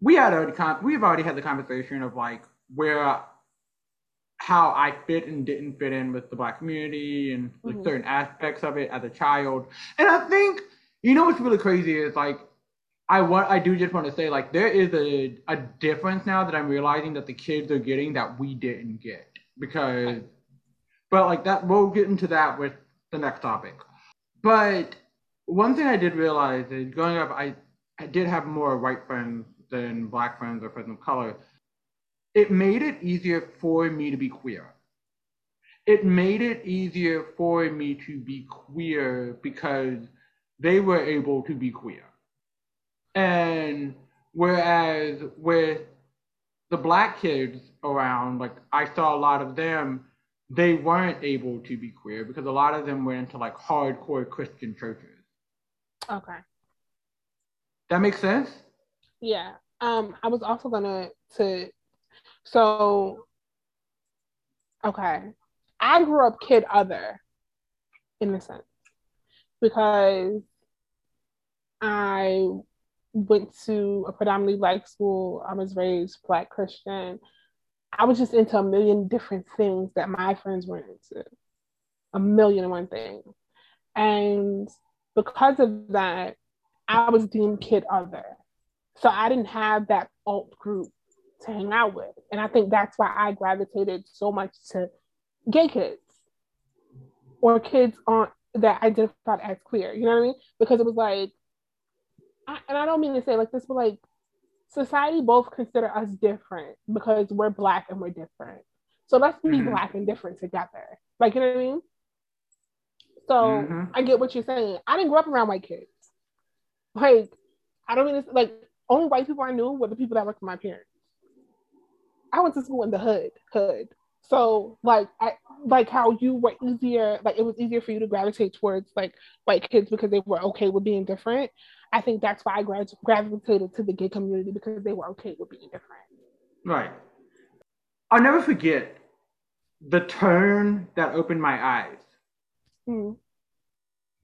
we had already con- we've already had the conversation of like where how I fit and didn't fit in with the black community and like Mhm. certain aspects of it as a child. And I think you know what's really crazy is like I want I do just want to say like there is a a difference now that I'm realizing that the kids are getting that we didn't get because but like that we'll get into that with the next topic. But one thing I did realize is growing up I I did have more white friends than black friends or friends of color. It made it easier for me to be queer. It made it easier for me to be queer because they were able to be queer. And whereas with the black kids around, like I saw a lot of them, they weren't able to be queer because a lot of them went into like hardcore Christian churches. Okay. That makes sense? Yeah. Um, I was also gonna to so okay. I grew up kid other in a sense because I went to a predominantly black school. I was raised black Christian. I was just into a million different things that my friends weren't into. A million and one things. And because of that, I was deemed kid other. So I didn't have that alt group to hang out with. And I think that's why I gravitated so much to gay kids or kids on that identified as queer. You know what I mean? Because it was like, I, and I don't mean to say like this, but like society both consider us different because we're black and we're different. So let's be mm-hmm. black and different together. Like you know what I mean? So mm-hmm. I get what you're saying. I didn't grow up around white kids. Like I don't mean to, like only white people I knew were the people that worked for my parents. I went to school in the hood, hood. So like I like how you were easier, like it was easier for you to gravitate towards like white kids because they were okay with being different. I think that's why I gravitated to the gay community because they were okay with being different. Right. I'll never forget the turn that opened my eyes. Hmm.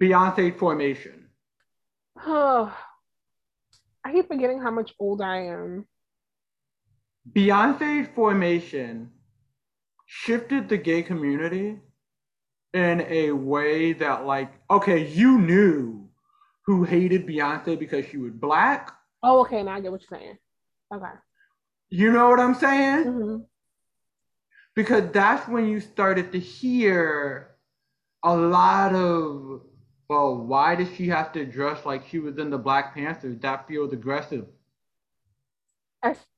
Beyonce formation. Oh, I keep forgetting how much old I am. Beyonce formation shifted the gay community in a way that like okay you knew who hated beyonce because she was black. Oh okay now i get what you're saying. Okay. You know what i'm saying? Mm-hmm. because that's when you started to hear a lot of well why does she have to dress like she was in the black panthers that feels aggressive?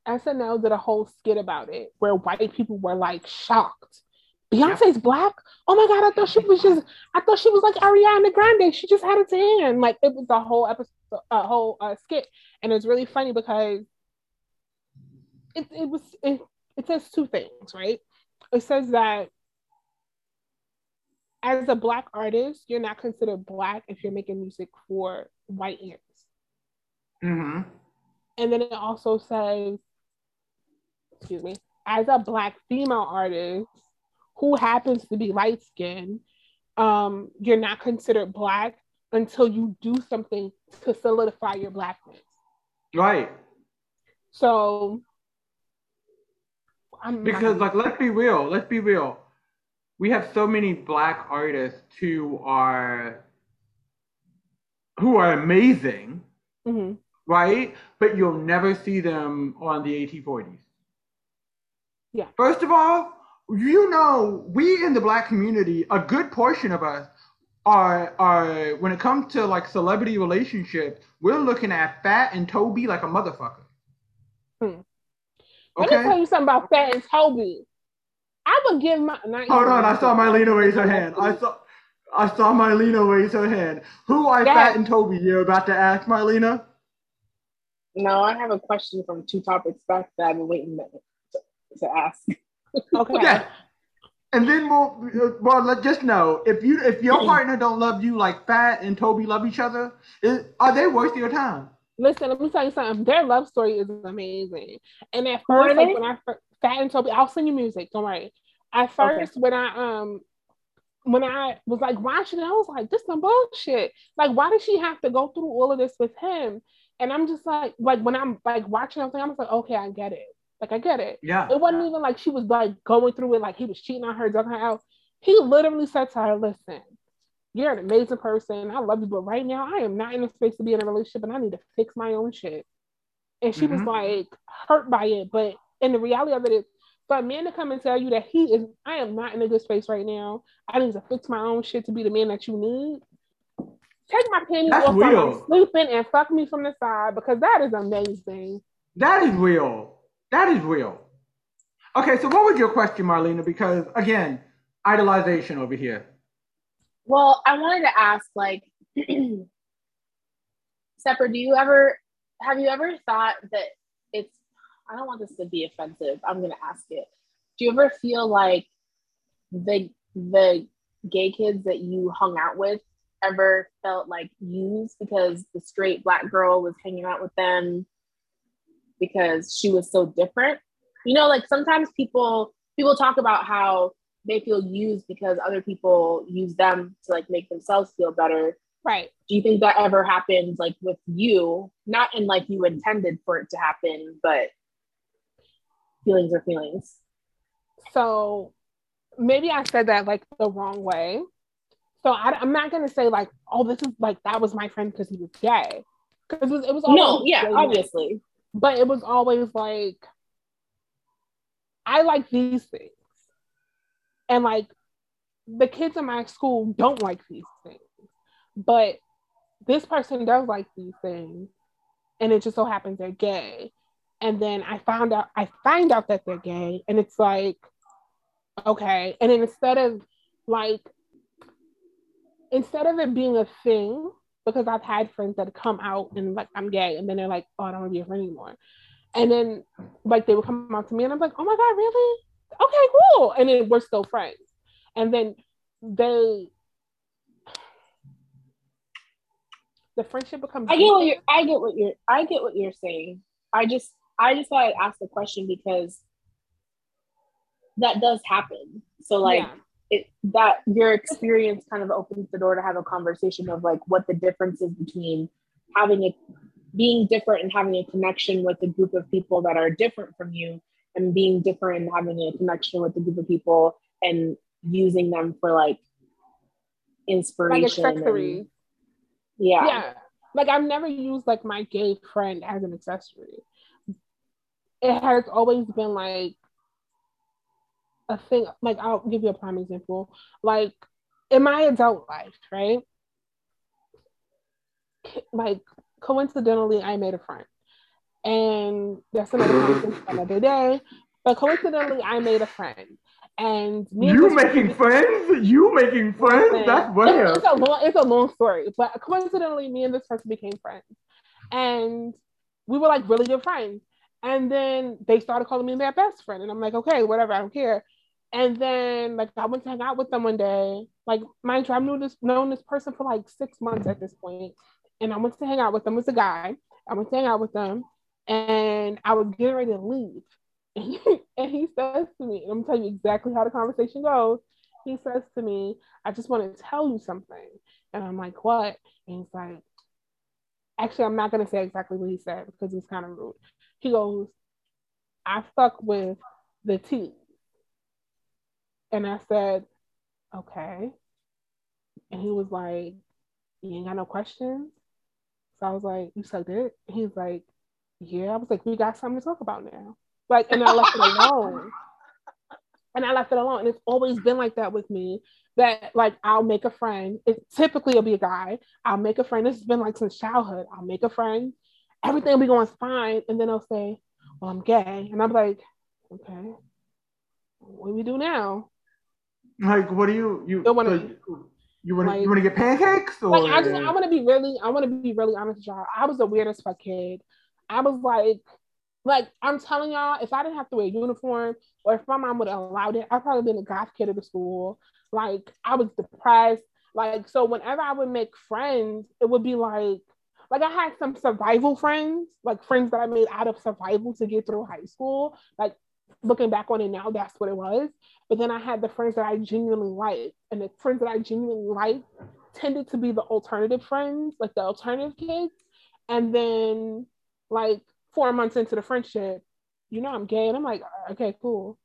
SNL did a whole skit about it where white people were like shocked. Beyonce's yep. black. Oh my god! I thought she was just. I thought she was like Ariana Grande. She just had a tan. Like it was a whole episode, a whole uh, skit, and it's really funny because it it was it, it says two things, right? It says that as a black artist, you're not considered black if you're making music for white ears. Mm-hmm. And then it also says, excuse me, as a black female artist who happens to be light skinned, um, you're not considered black until you do something to solidify your blackness. Right. So I'm because like let's be real, let's be real. We have so many black artists who are who are amazing. Mm-hmm right? But you'll never see them on the AT40s. Yeah. First of all, you know, we in the black community, a good portion of us are are when it comes to like celebrity relationships, we're looking at Fat and Toby like a motherfucker. Hmm. Let me tell you something about Fat and Toby. I would give my. Hold on, I saw Marlena raise her hand. I saw. I saw Marlena raise her hand. Who are yes. Fat and Toby? You're about to ask, Marlena? No, I have a question from two topics back that I've been waiting to, to ask. Okay. Yeah. And then we'll well let just know if you if your partner don't love you like Fat and Toby love each other, is, are they worth your time? Listen, let me tell you something. Their love story is amazing. And at first, like when I Fat and Toby, I'll send you music. Don't worry. At first, okay. when I um when I was like watching it, I was like, this is some bullshit. Like, why did she have to go through all of this with him? And I'm just like, like when I'm like watching everything, I'm just like, okay, I get it. Like I get it. Yeah. It wasn't even like she was like going through it, like he was cheating on her, ducking her out. He literally said to her, listen, you're an amazing person. I love you, but right now I am not in a space to be in a relationship and I need to fix my own shit. And she mm-hmm. was like hurt by it. But in the reality of it is for a man to come and tell you that he is, I am not in a good space right now. I need to fix my own shit to be the man that you need take my panties That's off while I'm sleeping and fuck me from the side because that is amazing. That is real. That is real. Okay, so what was your question, Marlena? Because again, idolization over here. Well, I wanted to ask, like, Sepper, do you ever have you ever thought that it's I don't want this to be offensive. I'm gonna ask it. Do you ever feel like the the gay kids that you hung out with ever felt like used because the straight black girl was hanging out with them because she was so different. You know, like sometimes people people talk about how they feel used because other people use them to like make themselves feel better. Right. Do you think that ever happened like with you? Not in like you intended for it to happen, but feelings are feelings. So maybe I said that like the wrong way. So I, am not gonna say like, oh, this is like that was my friend because he was gay, because it was, it was no, yeah, obviously, but it was always like, I like these things, and like the kids in my school don't like these things, but this person does like these things, and it just so happens they're gay, and then I found out I find out that they're gay, and it's like, okay, and then instead of like instead of it being a thing, because I've had friends that come out and like I'm gay, and then they're like, oh, I don't want to be a friend anymore. And then like they would come out to me, and I'm like, oh my god, really? Okay, cool. And then we're still friends. And then they the friendship becomes. I get what you're. I get what you're. I get what you're saying. I just. I just thought I'd ask the question because that does happen. So like. Yeah it that your experience kind of opens the door to have a conversation of like what the difference is between having a being different and having a connection with a group of people that are different from you and being different and having a connection with a group of people and using them for like inspiration like accessory. And, yeah. Yeah. Like i've never used like my gay friend as an accessory. It has always been like a thing like I'll give you a prime example. Like in my adult life, right? Like coincidentally, I made a friend. And that's another another day. But coincidentally, I made a friend. And you making friends? You making friends? That's weird. It's, a long, it's a long story, but coincidentally, me and this person became friends, and we were like really good friends. And then they started calling me their best friend, and I'm like, okay, whatever, I don't care. And then like I went to hang out with them one day. Like mind you, I've known this known this person for like six months at this point. And I went to hang out with them as a guy. I went to hang out with them and I was getting ready to leave. And he, says to me, I'm telling you exactly how the conversation goes. He says to me, I just want to tell you something. And I'm like, what? And he's like, actually, I'm not going to say exactly what he said because it's kind of rude. He goes, I fuck with the T. And I said, okay. And he was like, you ain't got no questions? So I was like, you sucked it? He's like, yeah. I was like, we got something to talk about now. Like, and I left it alone. And I left it alone. And it's always been like that with me that like I'll make a friend. It typically will be a guy. I'll make a friend. This has been like since childhood. I'll make a friend. Everything will be going fine. And then I'll say, Well, I'm gay. And I'm like, okay. What do we do now? Like, what do you you don't want to? You want like, you want to get pancakes? Or? Like, I just I want to be really I want to be really honest with y'all. I was the weirdest fuck kid. I was like, like I'm telling y'all, if I didn't have to wear a uniform or if my mom would have allowed it, I'd probably been a goth kid at the school. Like I was depressed. Like so, whenever I would make friends, it would be like, like I had some survival friends, like friends that I made out of survival to get through high school. Like looking back on it now, that's what it was. But then I had the friends that I genuinely liked, and the friends that I genuinely liked tended to be the alternative friends, like the alternative kids. And then, like four months into the friendship, you know, I'm gay, and I'm like, okay, cool.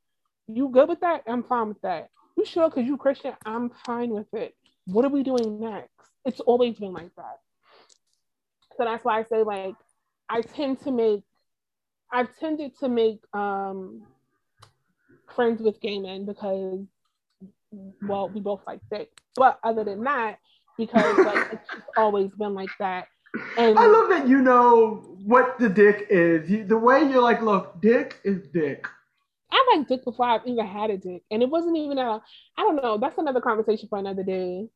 You good with that? I'm fine with that. You sure? Cause you Christian? I'm fine with it. What are we doing next? It's always been like that. So that's why I say like I tend to make I've tended to make um friends with gay men because, well, we both like dick. But other than that, because like it's always been like that. And I love that you know what the dick is. You, the way you're like, look, dick is dick. I like dick before I've even had a dick, and it wasn't even a. I don't know. That's another conversation for another day.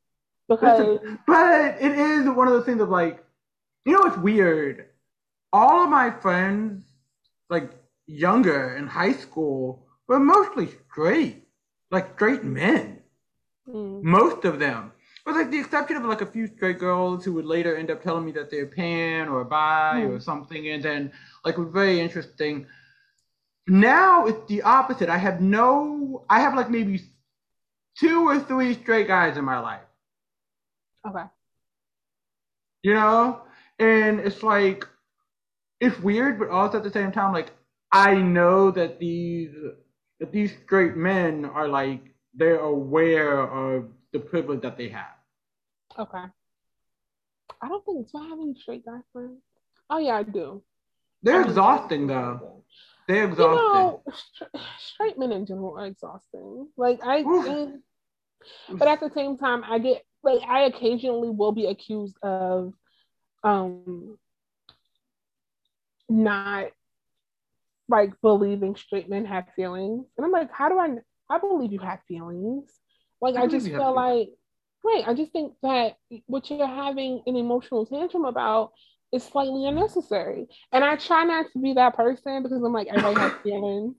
Because, but it is one of those things of like, you know, it's weird. All of my friends, like younger in high school, were mostly straight, like straight men. Mm. Most of them. with like the exception of like a few straight girls who would later end up telling me that they're pan or bi Hmm. or something, and then like was very interesting. Now it's the opposite. I have no, I have like maybe two or three straight guys in my life, Okay. you know, and it's like it's weird, but also at the same time, like I know that these that these straight men are like they're aware of the privilege that they have. Okay. I don't think do I have any straight guy friends? Oh yeah, I do. They're I exhausting though. They're exhausting. You know, stra- straight men in general are exhausting. Like I, but at the same time, I get like I occasionally will be accused of, um, not like believing straight men have feelings, and I'm like, how do I? I believe you have feelings. Like I I, just feel like, right? I just think that what you're having an emotional tantrum about is slightly unnecessary. And I try not to be that person because I'm like, everybody has feelings.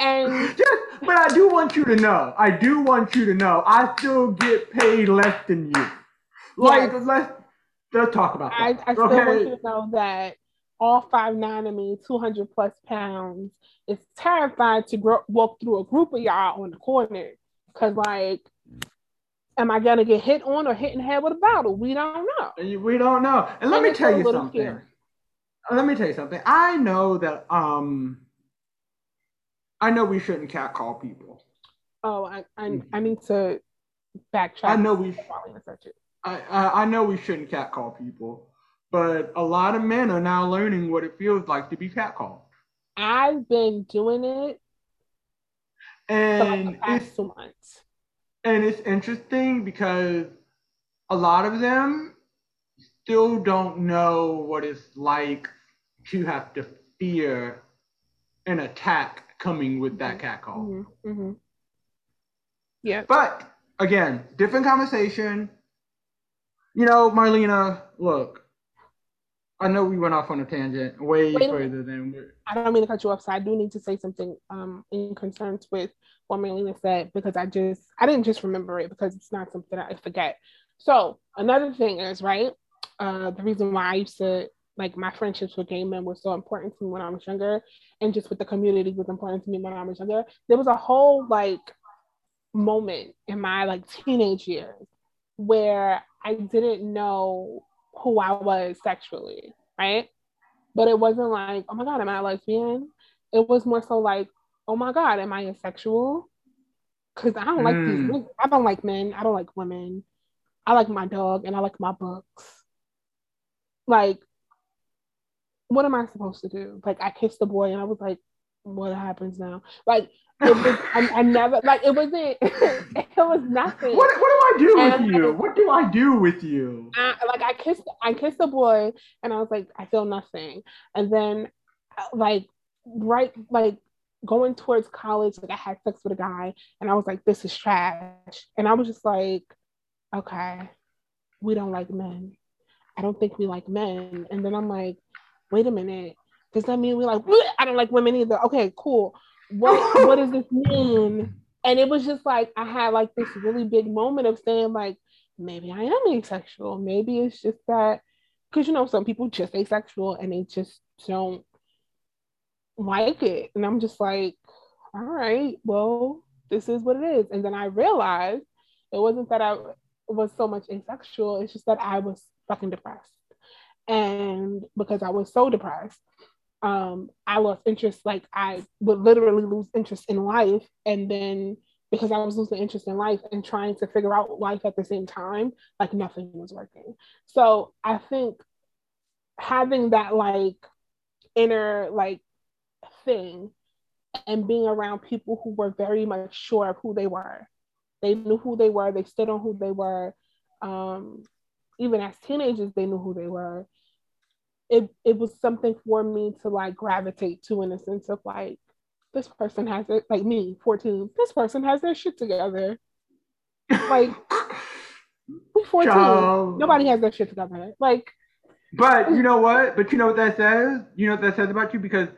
And Just, but I do want you to know. I do want you to know. I still get paid less than you. Like Yes. let's let's talk about that. I still want you to know that all five nine of me, 200 plus pounds, is terrified to grow, walk through a group of y'all on the corner. Because, like, am I to get hit on or hit in the head with a bottle? We don't know. We don't know. And let And me tell you something. scary. Let me tell you something. I know that um I know we shouldn't catcall people. Oh, I, I, I need to backtrack. I know we. I, I I know we shouldn't catcall people, but a lot of men are now learning what it feels like to be catcalled. I've been doing it And it's two months. and it's interesting because a lot of them still don't know what it's like to have to fear an attack coming with that catcall. Mm-hmm, mm-hmm. Yeah. But again, different conversation. You know, Marlena, look, I know we went off on a tangent way Wait further than we're. I don't mean to cut you off, so I do need to say something um in concerns with what Marlena said because I just I didn't just remember it because it's not something I forget. So another thing is right, uh the reason why I used to like my friendships with gay men was so important to me when I was younger, and just with the community was important to me when I was younger. There was a whole like moment in my like teenage years where I didn't know who I was sexually, right? But it wasn't like, oh my God, am I a lesbian? It was more so like, oh my God, am I asexual? Because I don't like Mm. these. I don't like men. I don't like women. I like my dog and I like my books. Like, what am I supposed to do? Like, I kissed the boy and I was like, what happens now? Like, was, I, I never, like, it wasn't, it was nothing. What, what I do with you? What do I do with you? I, like I kissed I kissed the boy and I was like I feel nothing. And then uh, like right like going towards college like I had sex with a guy and I was like this is trash. And I was just like okay we don't like men. I don't think we like men. And then I'm like wait a minute. Does that mean we like "Bleh, I don't like women either. Okay cool. What what does this mean and it was just like I had like this really big moment of saying like maybe I am asexual. Maybe it's just that because you know some people just asexual and they just don't like it. And I'm just like, all right, well, this is what it is. And then I realized it wasn't that I was so much asexual, it's just that I was fucking depressed. And because I was so depressed, um, I lost interest. Like I would literally lose interest in life. And then because I was losing interest in life and trying to figure out life at the same time, like nothing was working. So I think having that like inner like thing and being around people who were very much sure of who they were. They knew who they were, they stood on who they were. Um, even as teenagers, they knew who they were. It it was something for me to like gravitate to in a sense of like this person has it like me 14 this person has their shit together like we 14 Child. nobody has their shit together like But you know what? But you know what that says? You know what that says about you? Because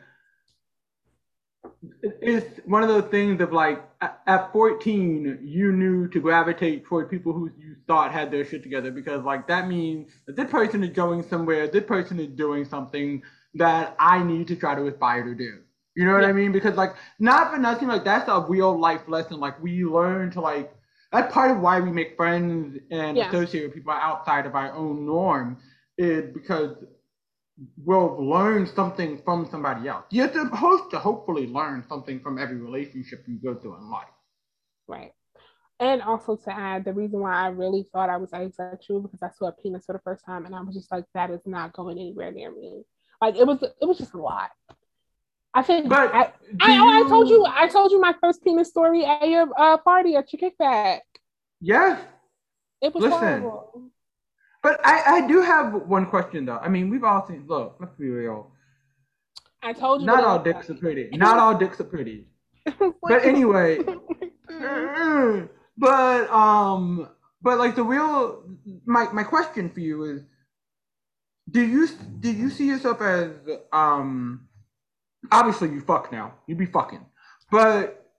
it's one of those things of like at 14 you knew to gravitate toward people who you thought had their shit together because like that means that this person is going somewhere this person is doing something that i need to try to aspire to do you know what yeah. i mean because like not for nothing like that's a real life lesson like we learn to like that's part of why we make friends and yeah. associate with people outside of our own norm is because will learn something from somebody else. You're supposed to hopefully learn something from every relationship you go through in life. Right. And also to add, the reason why I really thought I was asexual because I saw a penis for the first time and I was just like, that is not going anywhere near me. Like it was it was just a lot. I think but I, I, you... I, told you I told you my first penis story at your uh, party at your kickback. Yes. It was Listen, horrible. But I, I do have one question though. I mean, we've all seen. Look, let's be real. I told you. Not all dicks are pretty. Not all dicks are pretty. but anyway, but um, but like the real my my question for you is, do you do you see yourself as um, obviously you fuck now, you be fucking, but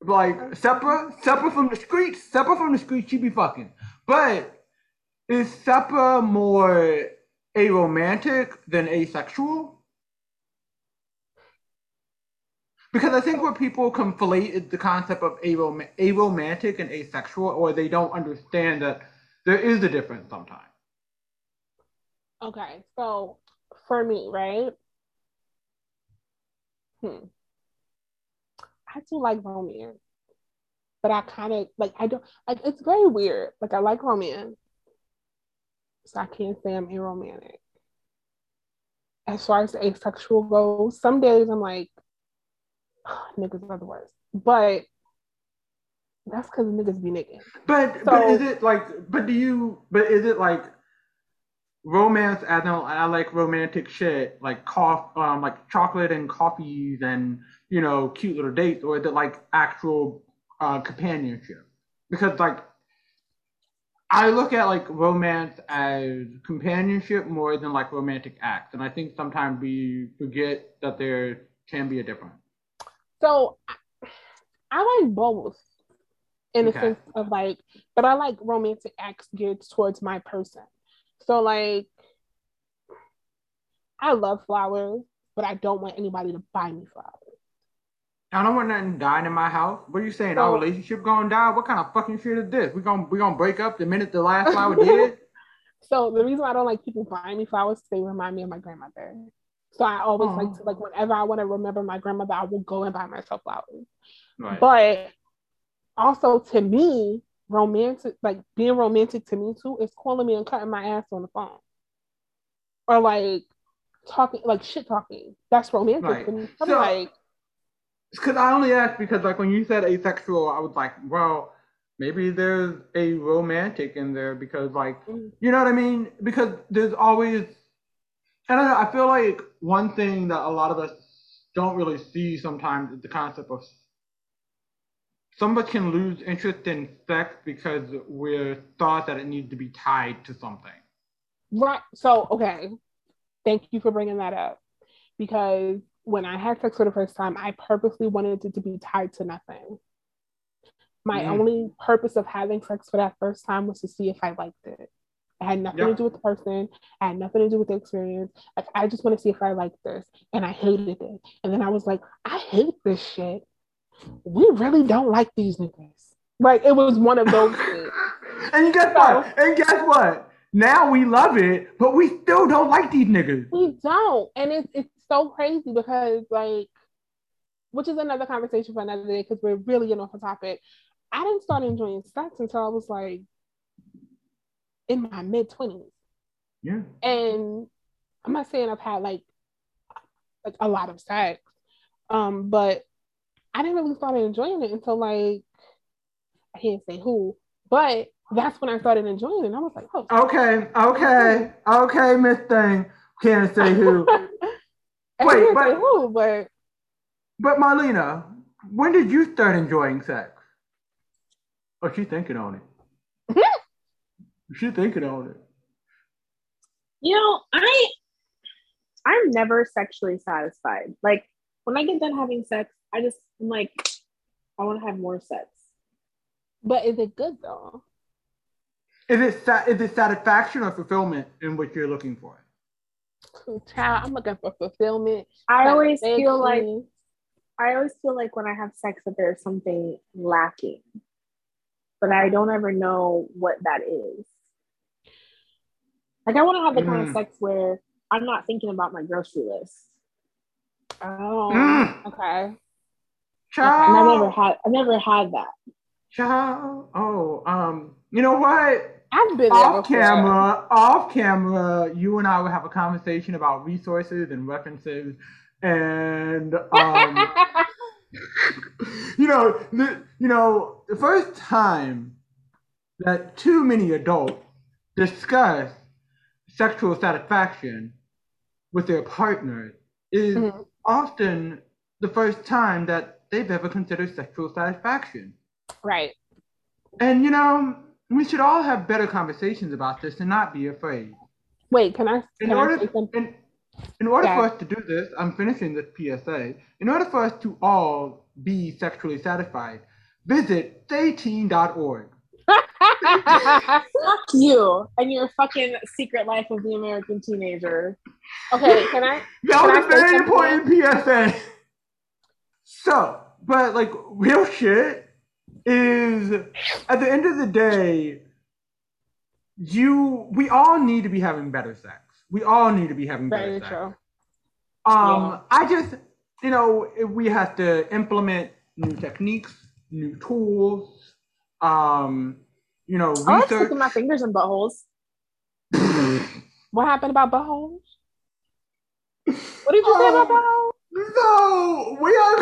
like separate separate from the streets, separate from the streets, you be fucking, but is Seppa more aromantic than asexual? Because I think where people conflate is the concept of arom- aromantic and asexual, or they don't understand that there is a difference sometimes. Okay, so for me, right? Hmm. I do like romance, but I kind of like I don't like. It's very weird. Like I like romance, so I can't say I'm aromantic. As far as asexual goes, some days I'm like, oh, niggas are the worst. But that's because niggas be niggas. But so, but is it like? But do you? But is it like? Romance, I don't. I like romantic shit, like cough, um, like chocolate and coffees, and you know, cute little dates, or is it like actual uh, companionship? Because like I look at like romance as companionship more than like romantic acts, and I think sometimes we forget that there can be a difference. So I like both in okay. a sense of like, but I like romantic acts geared towards my person. So like, I love flowers, but I don't want anybody to buy me flowers. I don't want nothing dying in my house. What are you saying? So, Our relationship gonna die? What kind of fucking shit is this? We gonna we gonna break up the minute the last flower did? So the reason I don't like people buying me flowers, is they remind me of my grandmother. So I always Aww. like to like whenever I want to remember my grandmother, I will go and buy myself flowers. Right. But also to me, romantic like being romantic to me too is calling me and cutting my ass on the phone. Or like talking like shit talking. That's romantic right. to me. I'm so, like because I only asked because like when you said asexual, I was like, well, maybe there's a romantic in there because like mm. you know what I mean? Because there's always I don't know, I feel like one thing that a lot of us don't really see sometimes is the concept of somebody can lose interest in sex because we're thought that it needs to be tied to something. Right. So okay. Thank you for bringing that up because when I had sex for the first time, I purposely wanted it to be tied to nothing. My mm. only purpose of having sex for that first time was to see if I liked it. It had nothing to do with the person. It had nothing to do with the experience. Like I just want to see if I like this, and I hated it. And then I was like, I hate this shit. We really don't like these niggas. Like it was one of those and guess so, what? And guess what? Now we love it, but we still don't like these niggas. We don't, and it's it's so crazy because like which is another conversation for another day because we're really getting off the topic. I didn't start enjoying sex until I was like in my mid twenties. Yeah. And I'm not saying I've had like like a lot of sex, um, but I didn't really start enjoying it until like I can't say who, but that's when I started enjoying it. And I was like, oh. Okay, okay, okay, Miss Thing. Can't say who. Wait, but who? But but Marlena, when did you start enjoying sex? Oh, she's thinking on it. she's thinking on it. You know, I I'm never sexually satisfied. Like when I get done having sex, I just I'm like, I want to have more sex. But is it good though? Is it sa- is it satisfaction or fulfillment in what you're looking for? Child, I'm looking for fulfillment. I always feel like. I always feel like when I have sex that there's something lacking, but I don't ever know what that is. Like I want to have the kind of Mm. sex where I'm not thinking about my grocery list. Oh, Mm. okay. Child, And I've never had I've never had that. child. Oh, um, you know what? I've been off camera, off camera, you and I would have a conversation about resources and references, and um, you know, the, you know, the first time that too many adults discuss sexual satisfaction with their partners is Mhm. often the first time that they've ever considered sexual satisfaction. right. And you know, we should all have better conversations about this and not be afraid. Wait, can I? In Can I order, say in, in order Yeah. for us to do this, I'm finishing this PSA. In order for us to all be sexually satisfied, visit sayteen.org. Fuck you and your fucking secret life of the American teenager. okay, can I? That Can was I a very important PSA. So, but like real shit is at the end of the day, you we all need to be having better sex. We all need to be having better Very sex. true. Um, Yeah. I just, you know, we have to implement new techniques, new tools, um, you know, I like research. sticking my fingers in buttholes. What happened about buttholes? What did you say about Oh. buttholes? no, we are.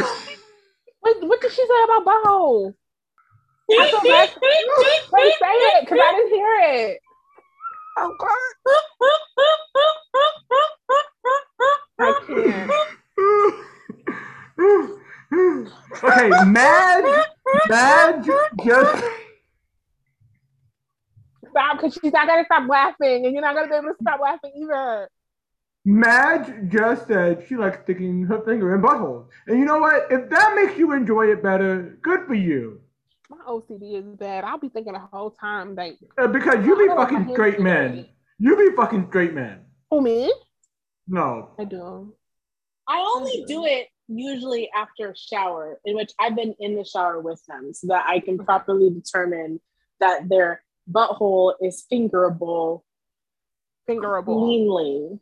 What, what did she say about buttholes? I feel bad. Wait, say it, because I didn't hear it. Oh God, I can't. okay, Madge, Madge just. Stop, because she's not gonna stop laughing, and you're not gonna be able to stop laughing either. Madge just said she likes sticking her finger in buttholes. And you know what? If that makes you enjoy it better, good for you. My OCD is bad. I'll be thinking the whole time, like, Uh, because you be I don't want my fucking hands straight men. You be fucking straight men. Who me? No. I do. I only do it usually after a shower, in which I've been in the shower with them so that I can properly determine that their butthole is fingerable Fingerable. cleanly.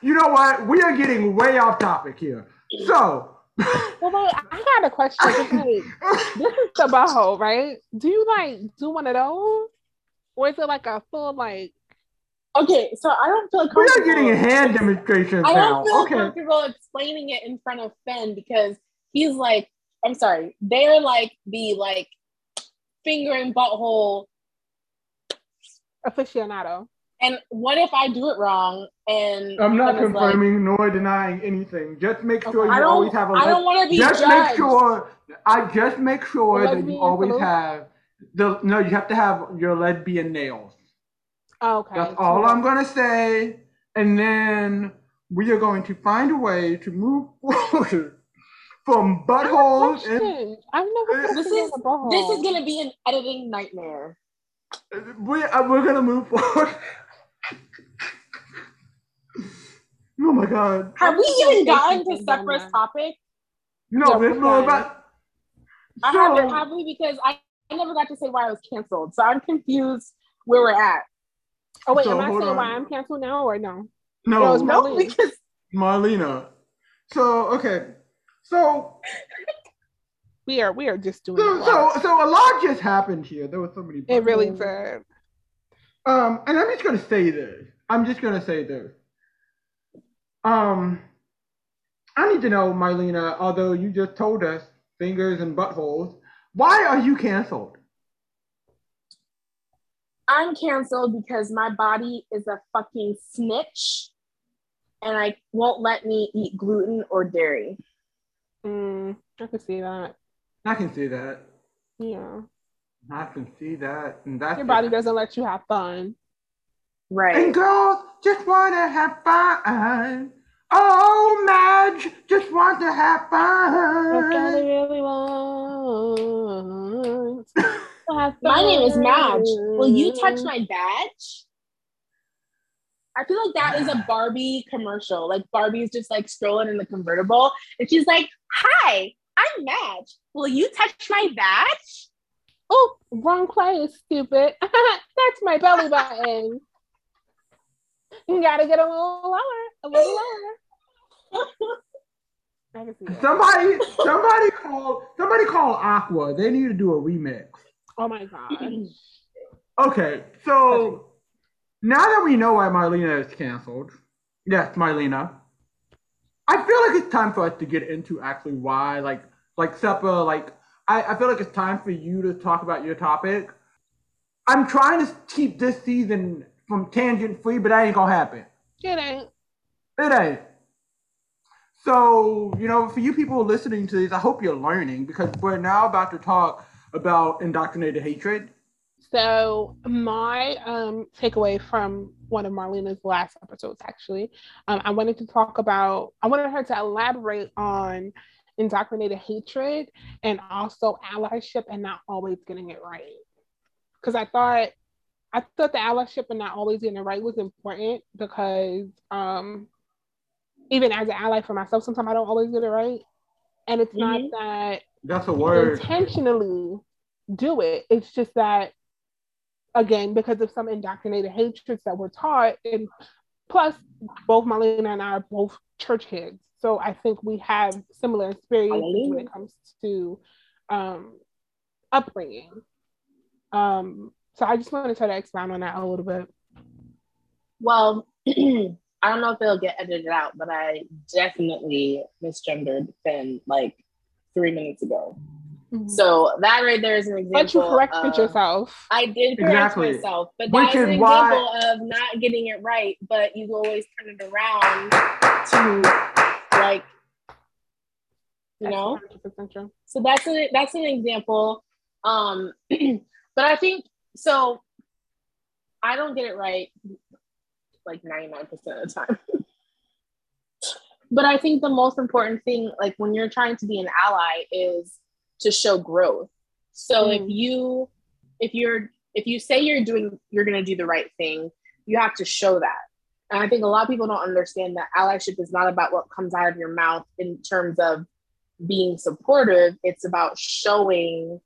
You know what? We are getting way off topic here. So. Well, wait, I got a question. Like, this is the butthole, right? Do you like do one of those, or is it like a full like? Okay, so I don't feel comfortable. we comfortable. are getting a hand demonstration. I don't feel Okay. comfortable explaining it in front of Finn because he's like, I'm sorry, they're like the like finger and butthole. aficionado. And what if I do it wrong? And I'm not Finn is like, confirming nor denying anything. Just make sure Okay. you I always don't. have a. I don't want to be just judged. make sure. I just make sure that you always salute? have the. No, you have to have your lesbian nails. Oh, okay. That's all I'm gonna say. And then we are going to find a way to move forward from I have a buttholes and. I've never put This this is- in a butthole. This is gonna be an editing nightmare. we uh, we're gonna move forward. Oh my god! Have we even gotten to should have done Sephra's that. topic? No, Yeah, we're we're more about. I So- haven't, have we? Because I, I never got to say why I was canceled. So I'm confused where we're at. Oh wait, So, am I saying on. why I'm canceled now or no? No, That was No, Marlene. because Marlena. So okay, so We are we are just doing so a lot. so, so a lot just happened here. There was so many. It really did. Um, and I'm just gonna say this. I'm just gonna say this. Um, I need to know, Marlena. Although you just told us fingers and buttholes, why are you canceled? I'm canceled because my body is a fucking snitch, and I won't let me eat gluten or dairy. Mm, I can see that. I can see that. Yeah, I can see that. And that's your body doesn't let you have fun. Right. And girls just wanna have fun. Oh, Madge, just want to have That's all they fun. really want. Have My name is Madge. Will you touch my badge? I feel like that is a Barbie commercial. Like Barbie's just like strolling in the convertible, and she's like, "Hi, I'm Madge. Will you touch my badge?" Oh, wrong place, stupid. That's my belly button. You gotta get a little lower, a little lower. I can see it. Somebody, somebody call, somebody call Aqua. They need to do a remix. Oh my god. Okay, so now that we know why Marlena is canceled, yes, Marlena, I feel like it's time for us to get into actually why, like, like Seppa, like, I, I feel like it's time for you to talk about your topic. I'm trying to keep this season from tangent free, but that ain't gonna happen. It ain't. It ain't. So, you know, for you people listening to this, I hope you're learning because we're now about to talk about indoctrinated hatred. So my um, takeaway from one of Marlena's last episodes, actually, um, I wanted to talk about. I wanted her to elaborate on indoctrinated hatred and also allyship and not always getting it right. Because I thought, I thought the allyship and not always getting it right was important because um, even as an ally for myself, sometimes I don't always get it right, and it's not Mhm. that That's a word. intentionally do it. It's just that, again, because of some indoctrinated hatreds that we're taught, and plus, both Marlena and I are both church kids, so I think we have similar experiences when it comes to um, upbringing. Um, so I just want to try to expound on that a little bit. Well, I don't know if it'll get edited out, but I definitely misgendered Finn like three minutes ago. So that right there is an example. But you corrected of- yourself. I did correct Exactly. myself, but Which that's an is why- example of not getting it right. But you always turn it around to like, you know. That's So that's an that's an example. Um, but I think so. I don't get it right like ninety nine percent of the time. but I think the most important thing, like when you're trying to be an ally, is to show growth. So if Mm. you if you're if you say you're doing you're going to do the right thing, you have to show that. And I think a lot of people don't understand that allyship is not about what comes out of your mouth in terms of being supportive. It's about showing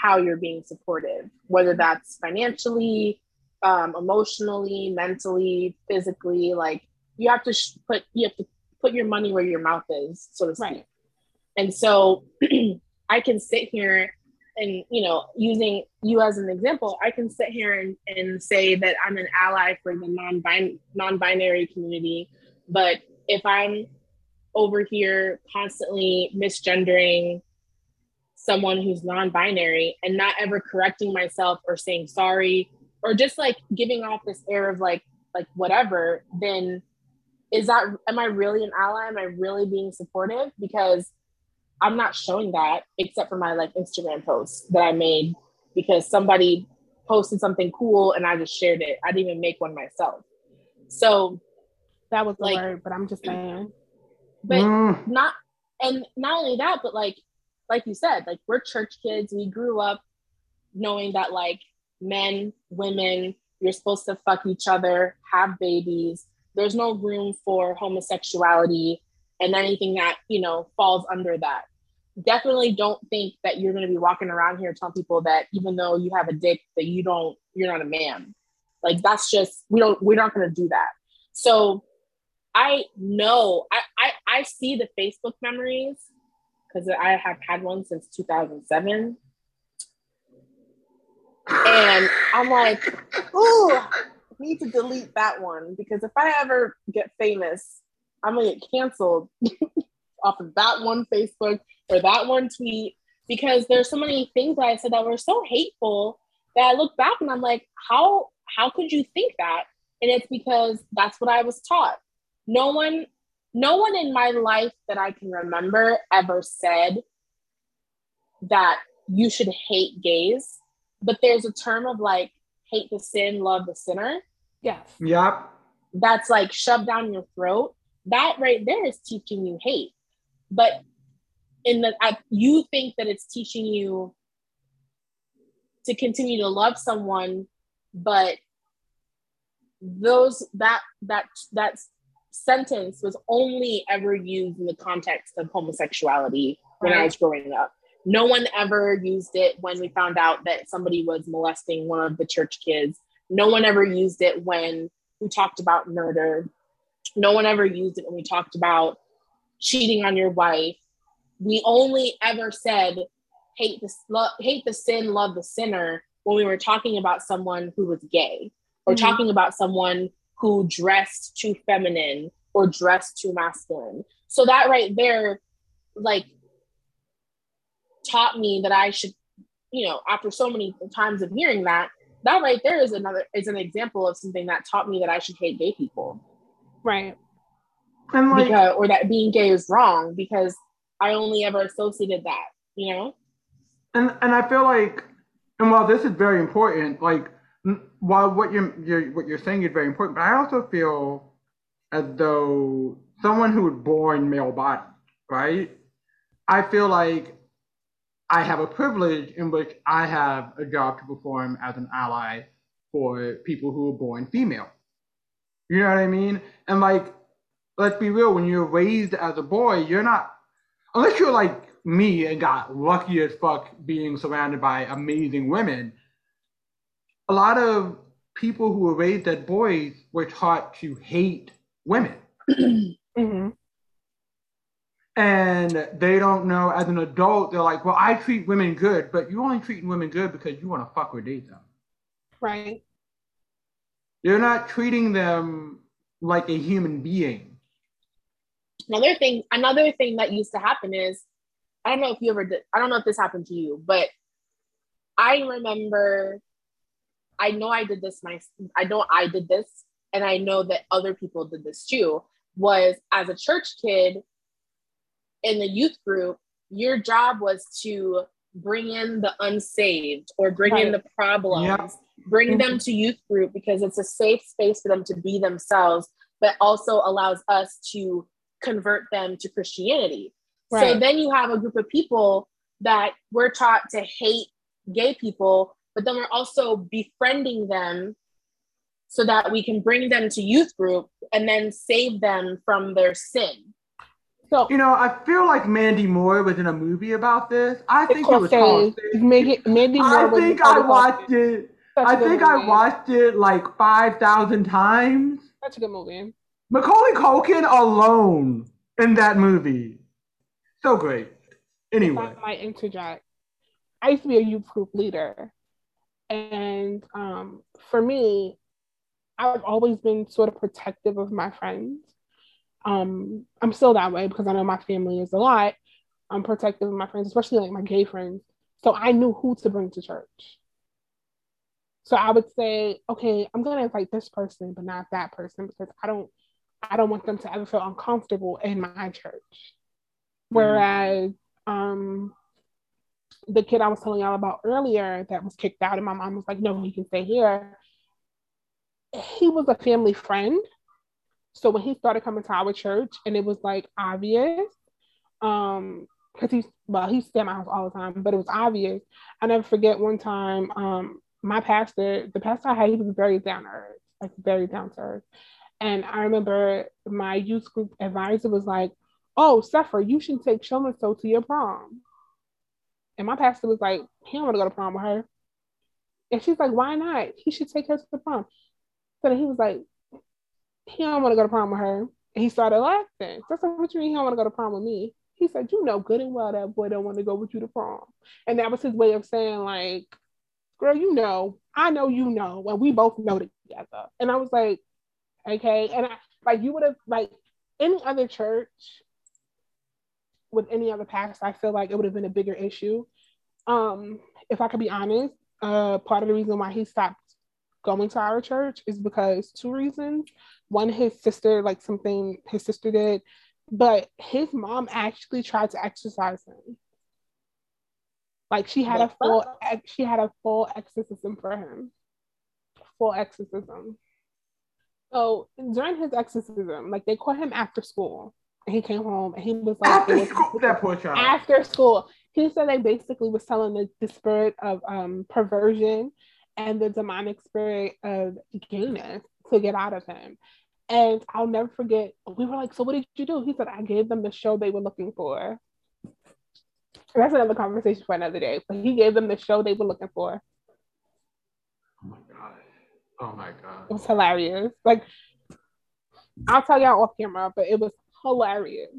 how you're being supportive, whether that's financially, um, emotionally, mentally, physically. Like you have to sh- put you have to put your money where your mouth is, so to speak. Right. And so I can sit here and, you know, using you as an example, I can sit here and, and say that I'm an ally for the non non-binary community. But if I'm over here constantly misgendering someone who's non-binary and not ever correcting myself or saying sorry or just like giving off this air of like like whatever, then is that am I really an ally? Am I really being supportive? Because I'm not showing that except for my like Instagram posts that I made because somebody posted something cool and I just shared it. I didn't even make one myself. So, That was the Like- word, but I'm just saying. but Mm, not and not only that, but like like you said, like we're church kids. We grew up knowing that like men, women, you're supposed to fuck each other, have babies. There's no room for homosexuality and anything that, you know, falls under that. Definitely don't think that you're gonna be walking around here telling people that even though you have a dick, that you don't, you're not a man. Like that's just we don't we're not gonna do that. So I know I, I I see the Facebook memories because I have had one since 2007, and I'm like, ooh, I need to delete that one because if I ever get famous, I'm gonna get canceled off of that one Facebook or that one tweet because there's so many things that I said that were so hateful that I look back and I'm like, how how could you think that? And it's because that's what I was taught no one no one in my life that i can remember ever said that you should hate gays but there's a term of like hate the sin love the sinner Yes. yep. that's like shoved down your throat that right there is teaching you hate. But in the I, you think that it's teaching you to continue to love someone, but those that that that sentence was only ever used in the context of homosexuality when right. I was growing up. No one ever used it when we found out that somebody was molesting one of the church kids. No one ever used it when we talked about murder. No one ever used it when we talked about cheating on your wife. We only ever said hate the lo- hate the sin, love the sinner when we were talking about someone who was gay or mm-hmm. talking about someone who dressed too feminine or dressed too masculine. So that right there, like, taught me that I should, you know, after so many times of hearing that, that right there is another is an example of something that taught me that I should hate gay people. Right. And like, because, or that being gay is wrong because I only ever associated that, you know? And and I feel like and while this is very important, like while what you're, you're what you're saying is very important, but I also feel as though someone who was born male body, right? I feel like I have a privilege in which I have a job to perform as an ally for people who are born female. You know what I mean? And like, let's be real, when you're raised as a boy, you're not, unless you're like me and got lucky as fuck being surrounded by amazing women, a lot of people who were raised as boys were taught to hate women. mm-hmm. And they don't know as an adult, they're like, well, I treat women good, but you're only treating women good because you want to fuck or date them. Right. You're not treating them like a human being. Another thing, another thing that used to happen is, I don't know if you ever did, I don't know if this happened to you, but I remember I know I did this my I know I did this and I know that other people did this too was as a church kid in the youth group your job was to bring in the unsaved or bring right. in the problems yep. bring mm-hmm. them to youth group because it's a safe space for them to be themselves but also allows us to convert them to Christianity right. so then you have a group of people that we're taught to hate gay people but then we're also befriending them so that we can bring them to youth group and then save them from their sin. So you know, I feel like Mandy Moore was in a movie about this. I think it was called. Mandy, Mandy Moore. I think I watched it. I think I watched it like five thousand times. That's a good movie. Macaulay Culkin alone in that movie, so great. Anyway, I might interject. I used to be a youth group leader, and um, for me, I've always been sort of protective of my friends. Um, I'm still that way because I know my family is a lot. I'm protective of my friends, especially like my gay friends. So I knew who to bring to church. So I would say, okay, I'm gonna invite this person, but not that person because I don't, I don't want them to ever feel uncomfortable in my church. Mm-hmm. Whereas, um, the kid I was telling y'all about earlier that was kicked out, and my mom was like, no, he can stay here. He was a family friend. So when he started coming to our church, and it was like obvious, um, because he's well, he stayed at my house all the time, but it was obvious. I never forget one time, um, my pastor, the pastor I had, he was very down to earth, like very down to earth. And I remember my youth group advisor was like, Oh, Suffer, you should take so and so to your prom. And my pastor was like, he don't want to go to prom with her. And she's like, why not? He should take her to the prom. So then he was like, he don't want to go to prom with her. And he started laughing. That's like, what you mean he don't want to go to prom with me? He said, you know good and well that boy don't want to go with you to prom. And that was his way of saying like, girl, you know, I know you know, and we both know together. And I was like, okay. And I like you would have like any other church with any other past, I feel like it would have been a bigger issue. Um, if I could be honest, uh, part of the reason why he stopped going to our church is because two reasons. One, his sister, like something his sister did, but his mom actually tried to exercise him. Like she had a full, she had a full exorcism for him, full exorcism. So during his exorcism, like they caught him after school, he came home and he was like, After was- school, that poor child. after school. He said they basically was telling the, the spirit of um, perversion and the demonic spirit of gayness to get out of him. And I'll never forget, we were like, So what did you do? He said, I gave them the show they were looking for. That's another conversation for another day. But he gave them the show they were looking for. Oh my god. Oh my god! It was hilarious. Like, I'll tell y'all off camera, but it was hilarious.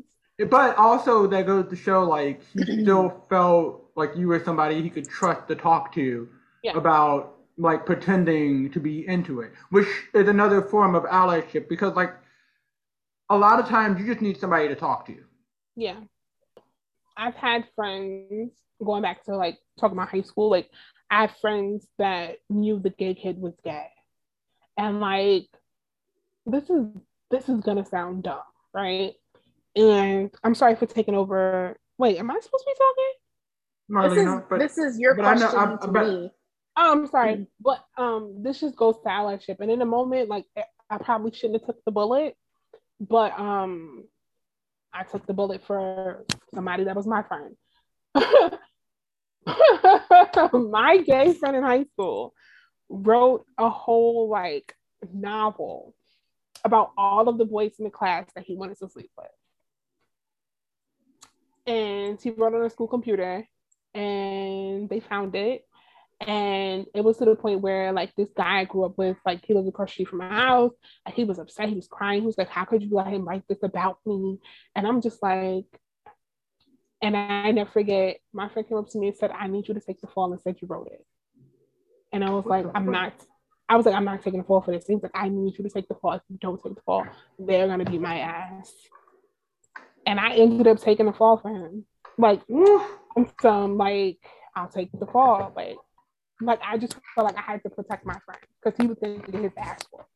But also that goes to show like he still felt like you were somebody he could trust to talk to Yeah. about like pretending to be into it, which is another form of allyship because like a lot of times you just need somebody to talk to. Yeah. I've had friends going back to like talking about high school, like I have friends that knew the gay kid was gay. And like this is this is gonna sound dumb, right? And I'm sorry for taking over. Wait, am I supposed to be talking? This is, Marlena, but this is your but I know- question I'm- to but- me. Oh, I'm sorry, but um, this just goes to allyship. And in a moment, like I probably shouldn't have took the bullet, but um, I took the bullet for somebody that was my friend. my gay friend in high school wrote a whole like novel about all of the boys in the class that he wanted to sleep with. And he wrote on a school computer and they found it. And it was to the point where like this guy I grew up with, like he lived across the street from my house, and he was upset, he was crying, he was like, How could you let him write this about me? And I'm just like, and I never forget, my friend came up to me and said, I need you to take the fall and said you wrote it. And I was like, I'm not, I was like, I'm not taking the fall for this. He was like, I need you to take the fall. If you don't take the fall, they're gonna beat my ass. And I ended up taking the fall for him. Like mm, Woo. on some like, I'll take the fall. Like, like I just felt like I had to protect my friend because he was going to get his ass whooped.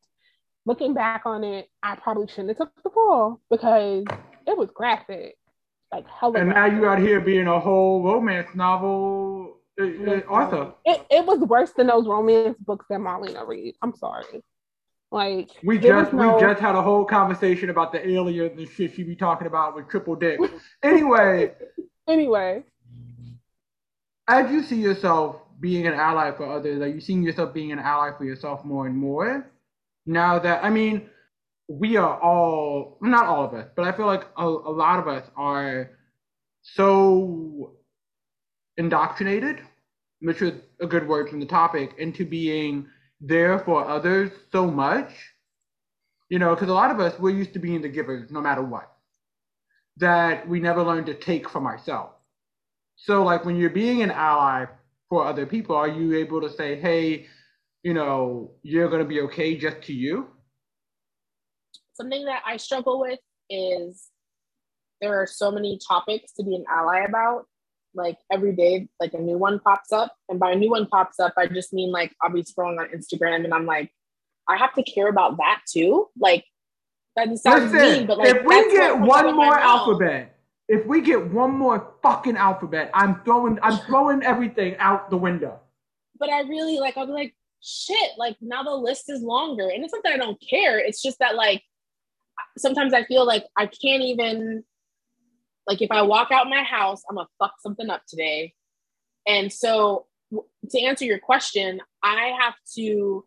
Looking back on it, I probably shouldn't have took the fall because it was graphic. Like hella and now you out here being a whole romance novel uh, uh. It, it was worse than those romance books that Marlena read. I'm sorry. Like We just no- we just had a whole conversation about the aliens and shit she be talking about with triple dick. anyway, anyway. as you see yourself being an ally for others, are you seeing yourself being an ally for yourself more and more? Now that I mean, we are all not all of us, but I feel like a, a lot of us are so indoctrinated, which is a good word from the topic, into being there for others so much. You know, because a lot of us we're used to being the givers no matter what. That we never learn to take from ourselves. So, like when you're being an ally for other people, are you able to say, "Hey, you know, you're gonna be okay just to you"? Something that I struggle with is there are so many topics to be an ally about. Like every day, like a new one pops up. And by a new one pops up, I just mean like I'll be scrolling on Instagram and I'm like, I have to care about that too. Like that sounds Listen, mean, but like if we get what comes out one more alphabet, if we get one more fucking alphabet, I'm throwing, I'm throwing everything out the window. but I really like I'll be like, shit, like now the list is longer. And it's not that I don't care. It's just that like sometimes I feel like I can't even like if I walk out my house, I'm gonna fuck something up today. And so to answer your question, I have to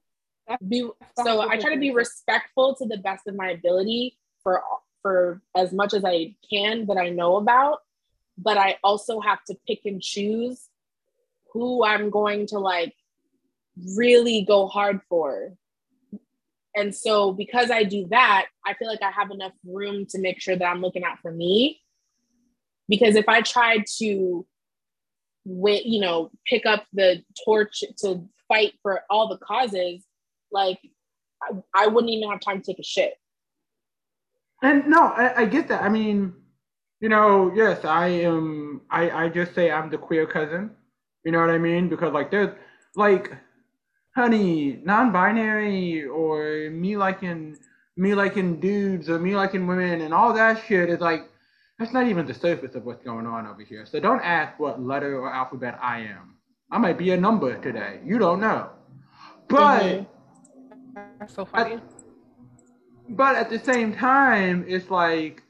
be so I try to be respectful to the best of my ability for for as much as I can that I know about, but I also have to pick and choose who I'm going to like really go hard for. And so because I do that, I feel like I have enough room to make sure that I'm looking out for me. Because if I tried to wait, you know, pick up the torch to fight for all the causes, like I, I wouldn't even have time to take a shit. And no, I, I get that. I mean, you know, yes, I am. I I just say I'm the queer cousin. You know what I mean? Because like there's like, honey, non-binary or me liking me liking dudes or me liking women and all that shit is like that's not even the surface of what's going on over here. So don't ask what letter or alphabet I am. I might be a number today. You don't know. But Mhm. That's so funny. but at the same time, it's like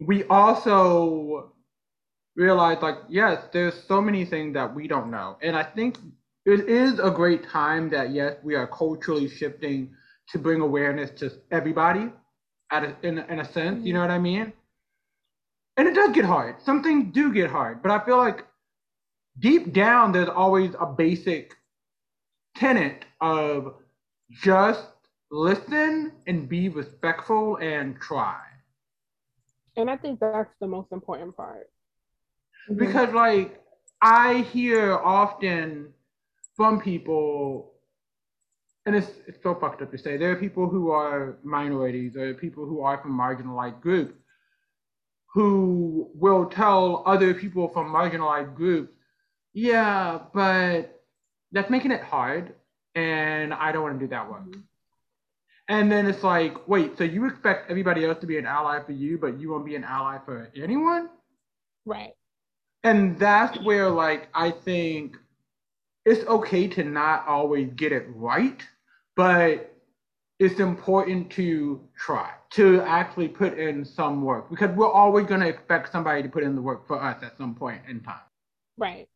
we also realize like yes, there's so many things that we don't know, and I think it is a great time that yes, we are culturally shifting to bring awareness to everybody, at a, in in a sense. You mm-hmm. know what I mean? And it does get hard. Some things do get hard, but I feel like deep down there's always a basic tenet of just listen and be respectful and try. And I think that's the most important part. Mm-hmm. Because like I hear often from people and it's, it's so fucked up to say. There are people who are minorities. Or people who are from marginalized groups who will tell other people from marginalized groups yeah but that's making it hard and i don't want to do that work mm-hmm. and then it's like wait so you expect everybody else to be an ally for you but you won't be an ally for anyone? Right. And that's where like i think it's okay to not always get it right but it's important to try to actually put in some work because we're always going to expect somebody to put in the work for us at some point in time. Right.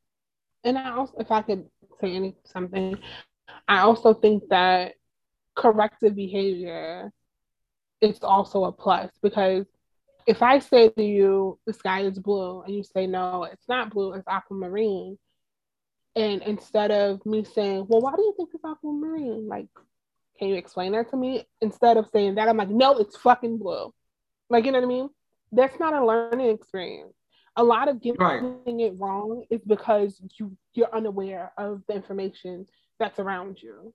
And I also, if I could say any something, I also think that corrective behavior is also a plus because if I say to you, the sky is blue, and you say, no, it's not blue, it's aquamarine. And instead of me saying, well, why do you think it's aquamarine? Like, can you explain that to me? Instead of saying that, I'm like, no, it's fucking blue. Like, you know what I mean? That's not a learning experience. A lot of getting right. it wrong is because you you're unaware of the information that's around you.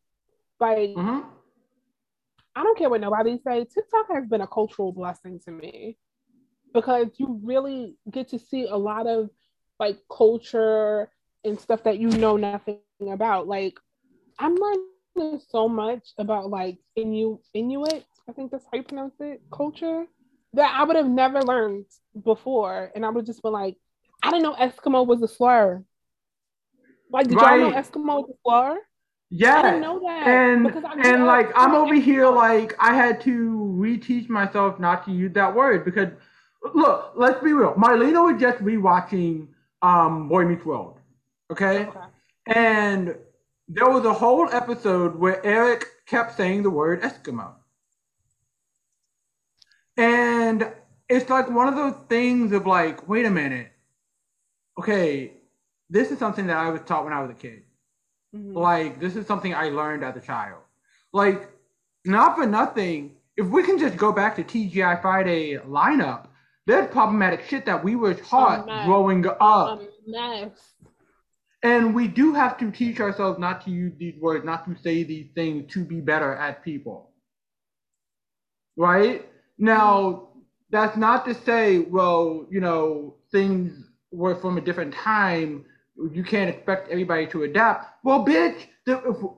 Like, mm-hmm. I don't care what nobody say. TikTok has been a cultural blessing to me because you really get to see a lot of like culture and stuff that you know nothing about. Like, I'm learning so much about like Inu Inuit, I think that's how you pronounce it, culture that I would have never learned before. And I would just be like, I didn't know Eskimo was a slur. Like, did right. y'all know Eskimo was a slur? Yeah, I didn't know that. And and like I'm over here, like I had to reteach myself not to use that word because look, let's be real. Marlena was just rewatching um Boy Meets World, okay? okay. And there was a whole episode where Eric kept saying the word Eskimo. And it's like one of those things of like, wait a minute. Okay, this is something that I was taught when I was a kid. Mm-hmm. Like, this is something I learned as a child. Like, not for nothing, if we can just go back to TGI Friday lineup, there's problematic shit that we were taught growing up. And we do have to teach ourselves not to use these words, not to say these things to be better at people. Right? Now, that's not to say, well, you know, things were from a different time. You can't expect everybody to adapt. Well, bitch,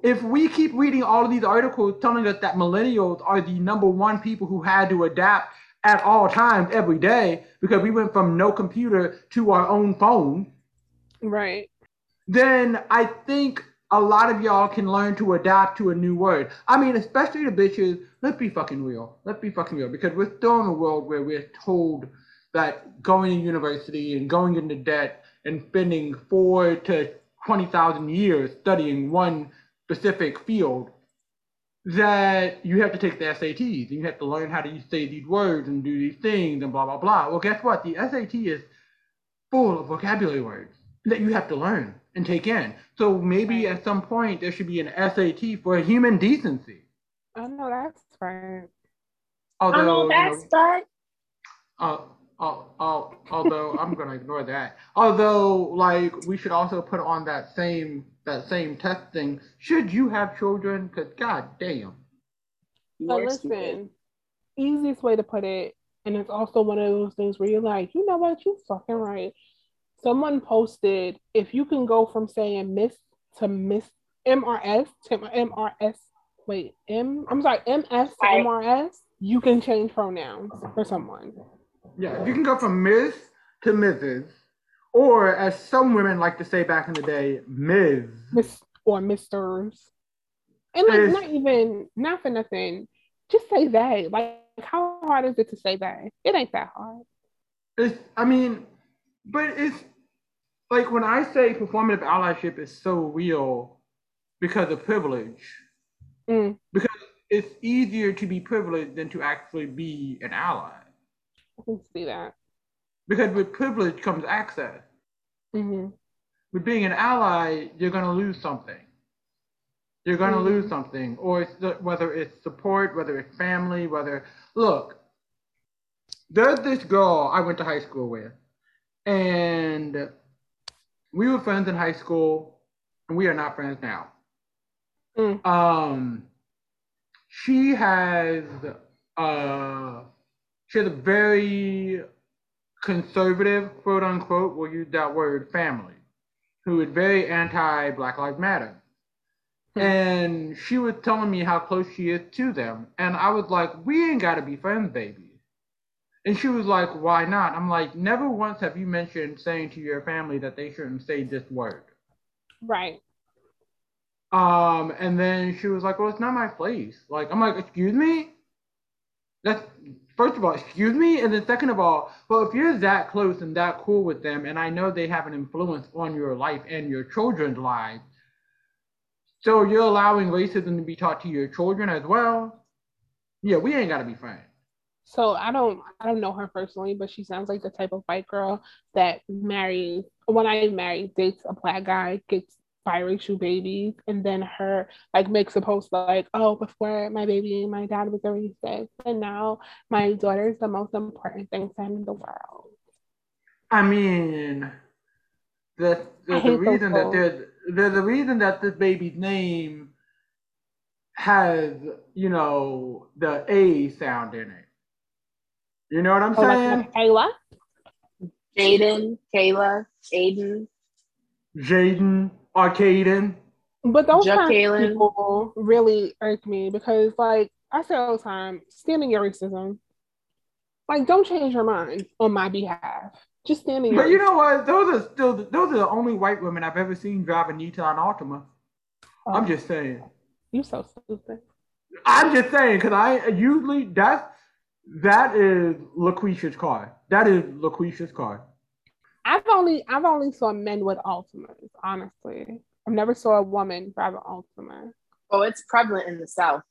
if, we keep reading all of these articles telling us that millennials are the number one people who had to adapt at all times every day because we went from no computer to our own phone. Right then I think a lot of y'all can learn to adapt to a new word. I mean, especially the bitches. Let's be fucking real. Let's be fucking real because we're still in a world where we're told that going to university and going into debt and spending four to twenty thousand years studying one specific field that you have to take the SATs and you have to learn how to say these words and do these things and blah blah blah. Well, guess what? The SAT is full of vocabulary words that you have to learn and take in. So maybe right. at some point there should be an SAT for human decency. Oh no, that's right. Although, oh, that's you know, right. Uh, uh, uh, although I'm gonna ignore that. Although, like, we should also put on that same that same testing. Should you have children? Because god damn. But listen, easiest way to put it, and it's also one of those things where you're like, you know what, you're fucking right someone posted if you can go from saying miss to miss MRS to MRS. Wait, M. I'm sorry, MS to MRS. You can change pronouns for someone. Yeah, you can go from Miss to Mrs. Or as some women like to say back in the day, Ms. Miss or Misters. And like not even not for nothing. Just say they. Like, how hard is it to say they? It ain't that hard. It's, I mean, but it's like when I say performative allyship is so real because of privilege. Mm. Because it's easier to be privileged than to actually be an ally. I can see that. Because with privilege comes access. hmm With being an ally, you're going to lose something. You're going to Mhm. lose something, or it's whether it's support, whether it's family, whether look. There's this girl I went to high school with, and we were friends in high school, and we are not friends now. Mm. Um, she has uh, she has a very conservative, quote unquote, we'll use that word, family, who is very anti Black Lives Matter. Hmm. And she was telling me how close she is to them. And I was like, we ain't got to be friends, baby. And she was like, why not? I'm like, never once have you mentioned saying to your family that they shouldn't say this word. Right. Um, and then she was like, well, it's not my place. Like, I'm like, excuse me? That's, first of all, excuse me? And then second of all, well, if you're that close and that cool with them, and I know they have an influence on your life and your children's lives, so you're allowing racism to be taught to your children as well? Yeah, we ain't got to be friends. So I don't I don't know her personally, but she sounds like the type of white girl that marries when I marry dates a black guy, gets biracial babies, and then her like makes a post like, oh, before my baby, my dad was a racist, and now my daughter is the most important thing to him in the world. I mean, the, the, the reason that there's there's a reason that this baby's name has you know the A sound in it. You know what I'm Oh, saying? like Kayla? Jaden, Kayla, Aiden. Jaden, Arcaden. But those Jack kind of people really irk me because, like I say all the time, stand in your racism. Like, don't change your mind on my behalf. Just stand in your. But you know what? Those are still those are the only white women I've ever seen drive a Nissan Altima. Oh, I'm just saying. you so stupid. I'm just saying because I usually that's that is LaQuisha's car. That is LaQuisha's car. I've only I've only saw men with Altimas. Honestly, I've never saw a woman drive an Altima. Oh, it's prevalent in the South.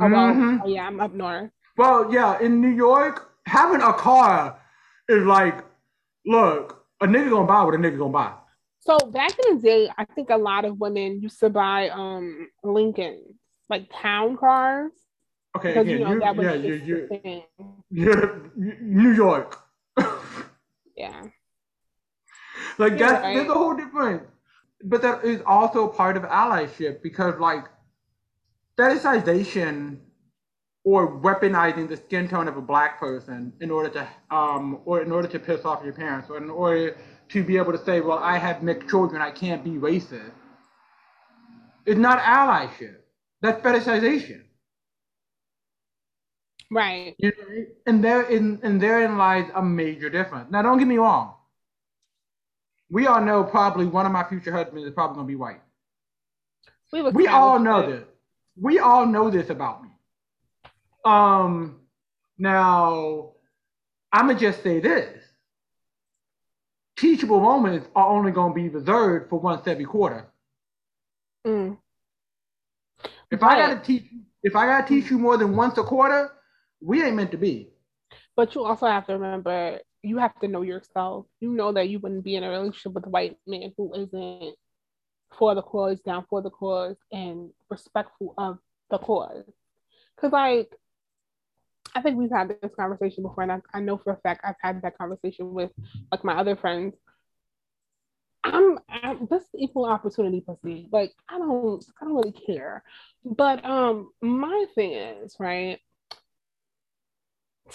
Oh, well, Mhm. oh, yeah, I'm up north. Well, yeah, in New York, having a car is like, look, a nigga gonna buy what a nigga gonna buy. So back in the day, I think a lot of women used to buy um Lincolns, like town cars, Okay, because again, you know you, that was yeah, just you, the thing. you, New York. Yeah. like You're that's right. there's a whole different. But that is also part of allyship because like fetishization or weaponizing the skin tone of a black person in order to um or in order to piss off your parents or in order to be able to say, well, I have mixed children, I can't be racist. It's not allyship. That's fetishization. Right. You know, and there in and therein lies a major difference. Now, don't get me wrong. We all know probably one of my future husbands is probably gonna be white. We've We all know it. this. We all know this about me. Um, now I'm gonna just say this: teachable moments are only gonna be reserved for once every quarter. Mm. If I gotta teach, if I gotta teach you more than once a quarter, we ain't meant to be. But you also have to remember, you have to know yourself. You know that you wouldn't be in a relationship with a white man who isn't for the cause, down for the cause, and respectful of the cause. Because, like, I think we've had this conversation before, and I, I know for a fact I've had that conversation with like my other friends. I'm, I'm this equal opportunity pussy. Like, I don't, I don't really care. But um, my thing is right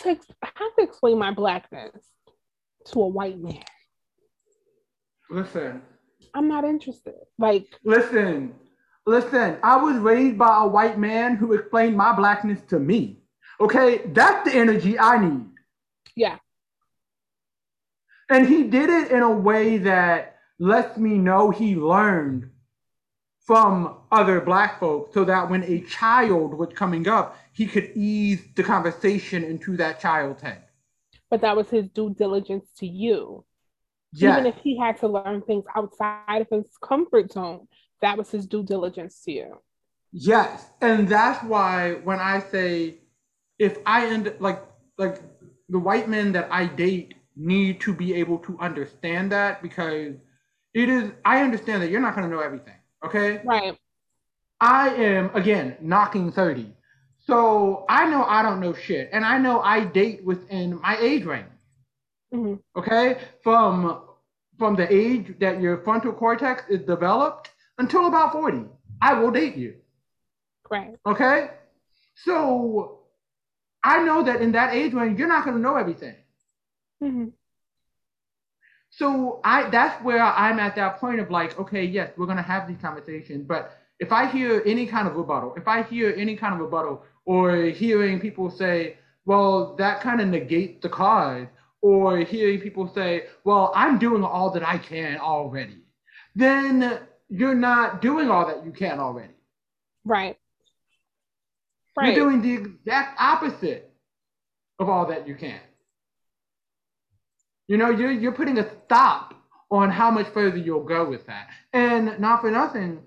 to have to explain my blackness to a white man. Listen, I'm not interested. Like, listen, listen. I was raised by a white man who explained my blackness to me. Okay, that's the energy I need. yeah, And he did it in a way that lets me know he learned from other black folks so that when a child was coming up, he could ease the conversation into that child's head. But that was his due diligence to you. Yes. Even if he had to learn things outside of his comfort zone, that was his due diligence to you. Yes. And that's why when I say if I end like like the white men that I date need to be able to understand that because it is I understand that you're not gonna know everything. Okay. Right. I am again knocking 30. So I know I don't know shit. And I know I date within my age range. Mm-hmm. Okay? From from the age that your frontal cortex is developed until about 40. I will date you. Right. Okay? So I know that in that age range, you're not gonna know everything. Mm-hmm. So I that's where I'm at that point of like, okay, yes, we're gonna have these conversations, but if I hear any kind of rebuttal, if I hear any kind of rebuttal, or hearing people say, well, that kind of negates the cause, or hearing people say, well, I'm doing all that I can already, then you're not doing all that you can already. Right. Right. You're doing the exact opposite of all that you can. You know, you're you're putting a stop on how much further you'll go with that. And not for nothing,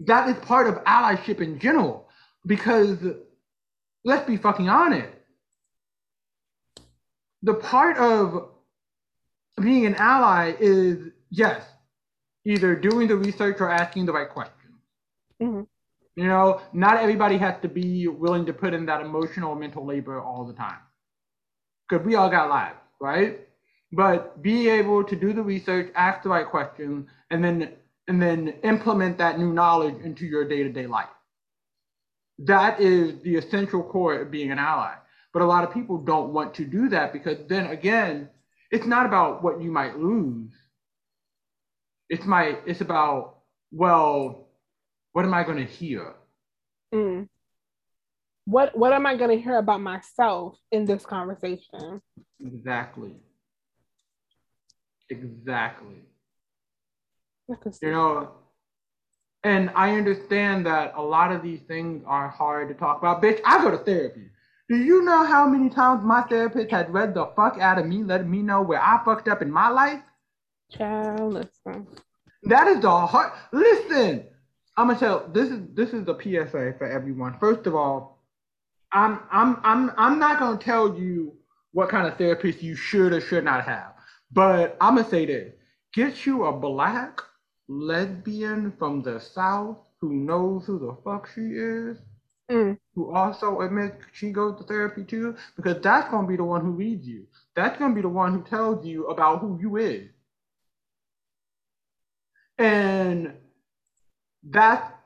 that is part of allyship in general. Because let's be fucking honest. The part of being an ally is yes, either doing the research or asking the right questions. Mhm. You know, not everybody has to be willing to put in that emotional mental labor all the time. Because we all got lives, right? But be able to do the research, ask the right questions, and then and then implement that new knowledge into your day-to-day life. That is the essential core of being an ally. But a lot of people don't want to do that because then again, it's not about what you might lose. It's my it's about, well, what am I gonna hear? Mm. What What am I going to hear about myself in this conversation? Exactly. Exactly. I can see You know, and I understand that a lot of these things are hard to talk about. Bitch, I go to therapy. Do you know how many times my therapist had read the fuck out of me, letting me know where I fucked up in my life? Child, listen. That is the hard. Listen, I'm gonna tell. This is this is the PSA for everyone. First of all, I'm I'm I'm I'm not gonna tell you what kind of therapist you should or should not have. But I'm gonna say this: get you a black lesbian from the south who knows who the fuck she is, Mm. who also admits she goes to therapy too, because that's gonna be the one who reads you. That's gonna be the one who tells you about who you is. And that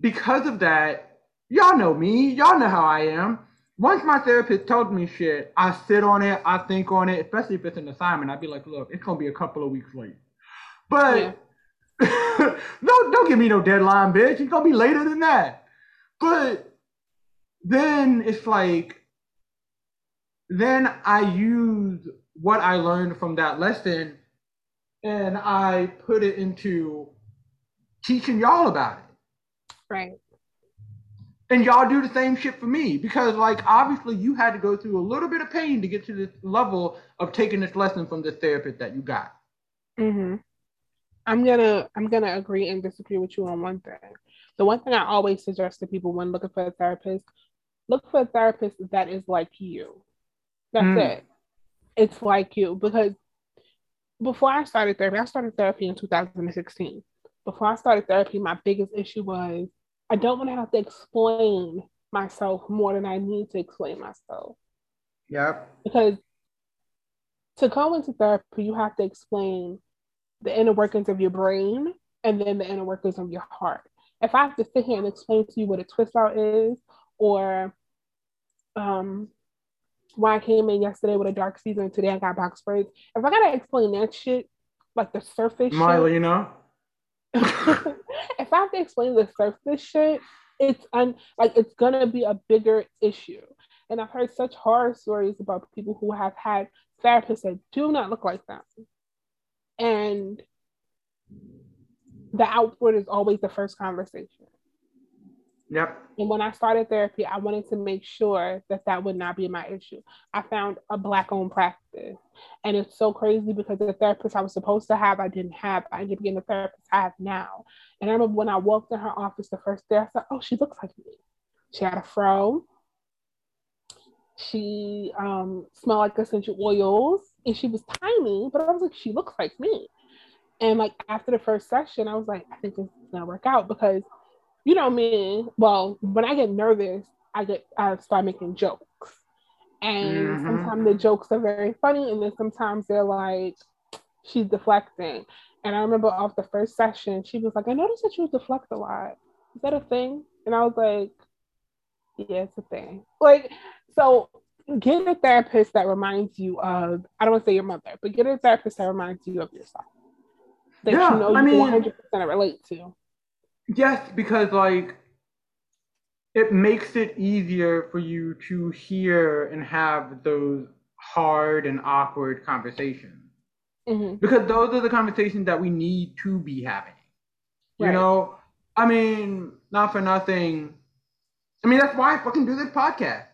because of that, y'all know me, y'all know how I am. Once my therapist told me shit, I sit on it, I think on it, especially if it's an assignment. I'd be like, look, it's gonna be a couple of weeks late. But don't don't give me no deadline, bitch. It's gonna be later than that. But then it's like then I use what I learned from that lesson and I put it into teaching y'all about it. Right. And y'all do the same shit for me because, like, obviously, you had to go through a little bit of pain to get to this level of taking this lesson from this therapist that you got. hmm I'm gonna I'm gonna agree and disagree with you on one thing. The one thing I always suggest to people when looking for a therapist, look for a therapist that is like you. That's Mm. it. It's like you because before I started therapy, I started therapy in 2016. Before I started therapy, my biggest issue was I don't want to have to explain myself more than I need to explain myself Yep. because to go into therapy, you have to explain the inner workings of your brain and then the inner workings of your heart. If I have to sit here and explain to you what a twist out is, or um, why I came in yesterday with a dark season and today I got box braids, if I gotta explain that shit, like the surface Miley, shit, you know? if I have to explain the surface shit, it's un- like it's gonna be a bigger issue. And I've heard such horror stories about people who have had therapists that do not look like them. And the outward is always the first conversation. Yep. And when I started therapy, I wanted to make sure that that would not be my issue. I found a black owned practice. And it's so crazy because the therapist I was supposed to have, I didn't have. I ended up getting the therapist I have now. And I remember when I walked in her office the first day, I said, Oh, she looks like me. She had a fro. She um, smelled like essential oils and she was tiny, but I was like, She looks like me. And like after the first session, I was like, I think is gonna work out because you know me. Well, when I get nervous, I get I start making jokes, and mm-hmm. sometimes the jokes are very funny, and then sometimes they're like she's deflecting. And I remember off the first session, she was like, "I noticed that you deflect a lot. Is that a thing?" And I was like, "Yeah, it's a thing." Like, so get a therapist that reminds you of I don't want to say your mother, but get a therapist that reminds you of yourself that yeah, you know you mean, 100 percent relate to. Yes, because like it makes it easier for you to hear and have those hard and awkward conversations. Mm-hmm. Because those are the conversations that we need to be having. Right. You know, I mean, not for nothing. I mean, that's why I fucking do this podcast.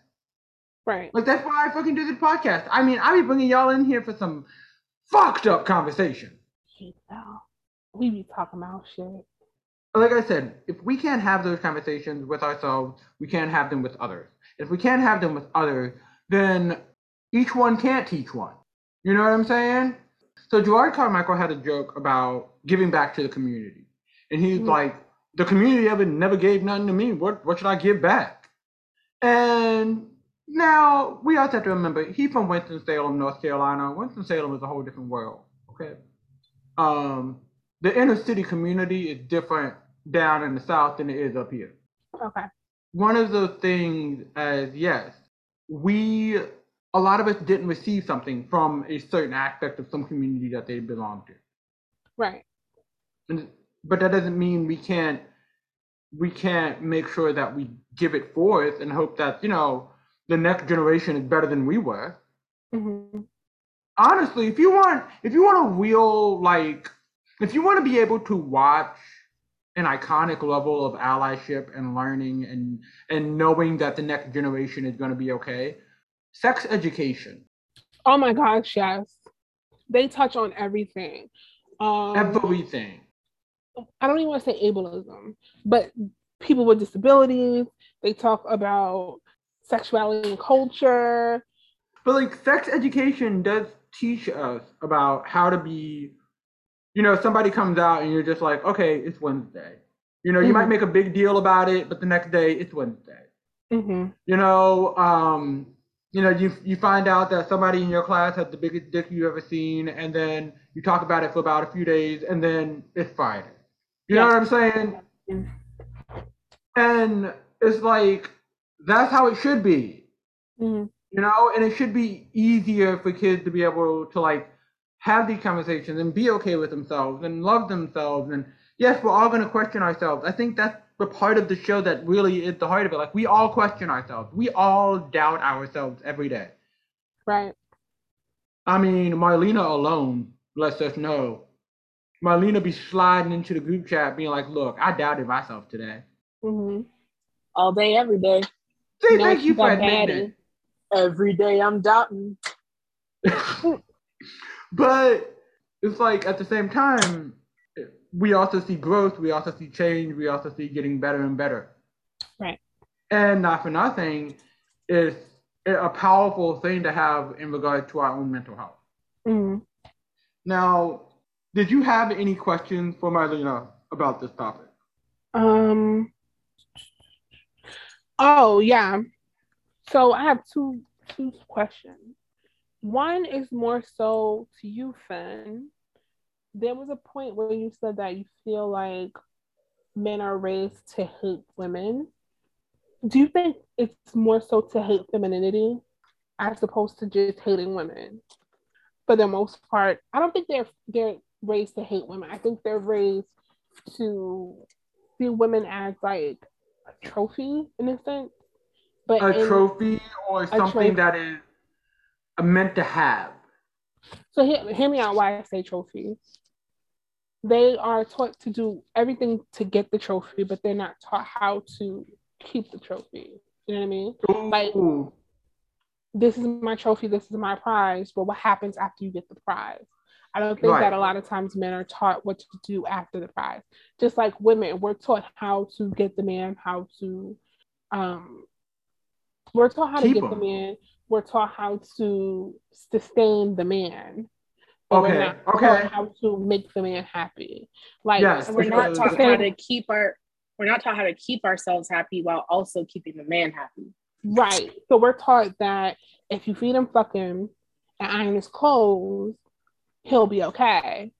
Right. Like that's why I fucking do this podcast. I mean, I be bringing y'all in here for some fucked up conversation. You know, we be talking about shit like I said, if we can't have those conversations with ourselves, we can't have them with others. If we can't have them with others, then each one can't teach one. You know what I'm saying? So Jerrod Carmichael had a joke about giving back to the community. And he's mm-hmm. like, the community ever never gave nothing to me. What what should I give back? And now we also have to remember he's from Winston-Salem, North Carolina. Winston-Salem is a whole different world. Okay. Um, the inner city community is different down in the south than it is up here. Okay. One of the things as yes, we a lot of us didn't receive something from a certain aspect of some community that they belong to. Right. And, but that doesn't mean we can't we can't make sure that we give it forth and hope that you know the next generation is better than we were. Mm-hmm. Honestly, if you want if you want a real like if you want to be able to watch an iconic level of allyship and learning and and knowing that the next generation is going to be okay. Sex education. Oh my gosh yes. They touch on everything. Um, everything. I don't even want to say ableism but people with disabilities they talk about sexuality and culture. But like sex education does teach us about how to be you know, somebody comes out and you're just like, okay, it's Wednesday. You know, mm-hmm. you might mm-hmm. make a big deal about it, but the next day it's Wednesday. Mm-hmm. You know, um, you know, you you find out that somebody in your class had the biggest dick you've ever seen, and then you talk about it for about a few days, and then it's Friday. You yeah. know what I'm saying? And it's like that's how it should be. Mm-hmm. You know, and it should be easier for kids to be able to like have these conversations and be okay with themselves and love themselves. And yes, we're all going to question ourselves. I think that's the part of the show that really is the heart of it. Like we all question ourselves. We all doubt ourselves every day. Right. I mean, Marlena alone lets us know. Marlena be sliding into the group chat being like, look, I doubted myself today. Mm-hmm. All day, every day. See, thank you for admitting Every day I'm doubting. But it's like at the same time, we also see growth, we also see change, we also see getting better and better. Right. And not for nothing, it's a powerful thing to have in regard to our own mental health. Mm-hmm. Now, did you have any questions for Marlena about this topic? Um. Oh yeah. So I have two two questions. One is more so to you, Finn. There was a point where you said that you feel like men are raised to hate women. Do you think it's more so to hate femininity as opposed to just hating women? For the most part, I don't think they're they're raised to hate women. I think they're raised to see women as like a trophy in a sense. But a in, trophy or something trophy. that is meant to have. So hear, hear me out why I say trophy. they are taught to do everything to get the trophy, but they're not taught how to keep the trophy. You know what I mean? Like this is my trophy, this is my prize, but what happens after you get the prize? I don't think Right. that a lot of times men are taught what to do after the prize. Just like women, we're taught how to get the man, how to um we're taught how Keep to get the him. man, we're taught how to sustain the man. But Okay, okay. how to make the man happy. Like Yes, we're not taught how to keep our we're not taught how to keep ourselves happy while also keeping the man happy. Right. So we're taught that if you feed him, fucking and iron his clothes, he'll be okay.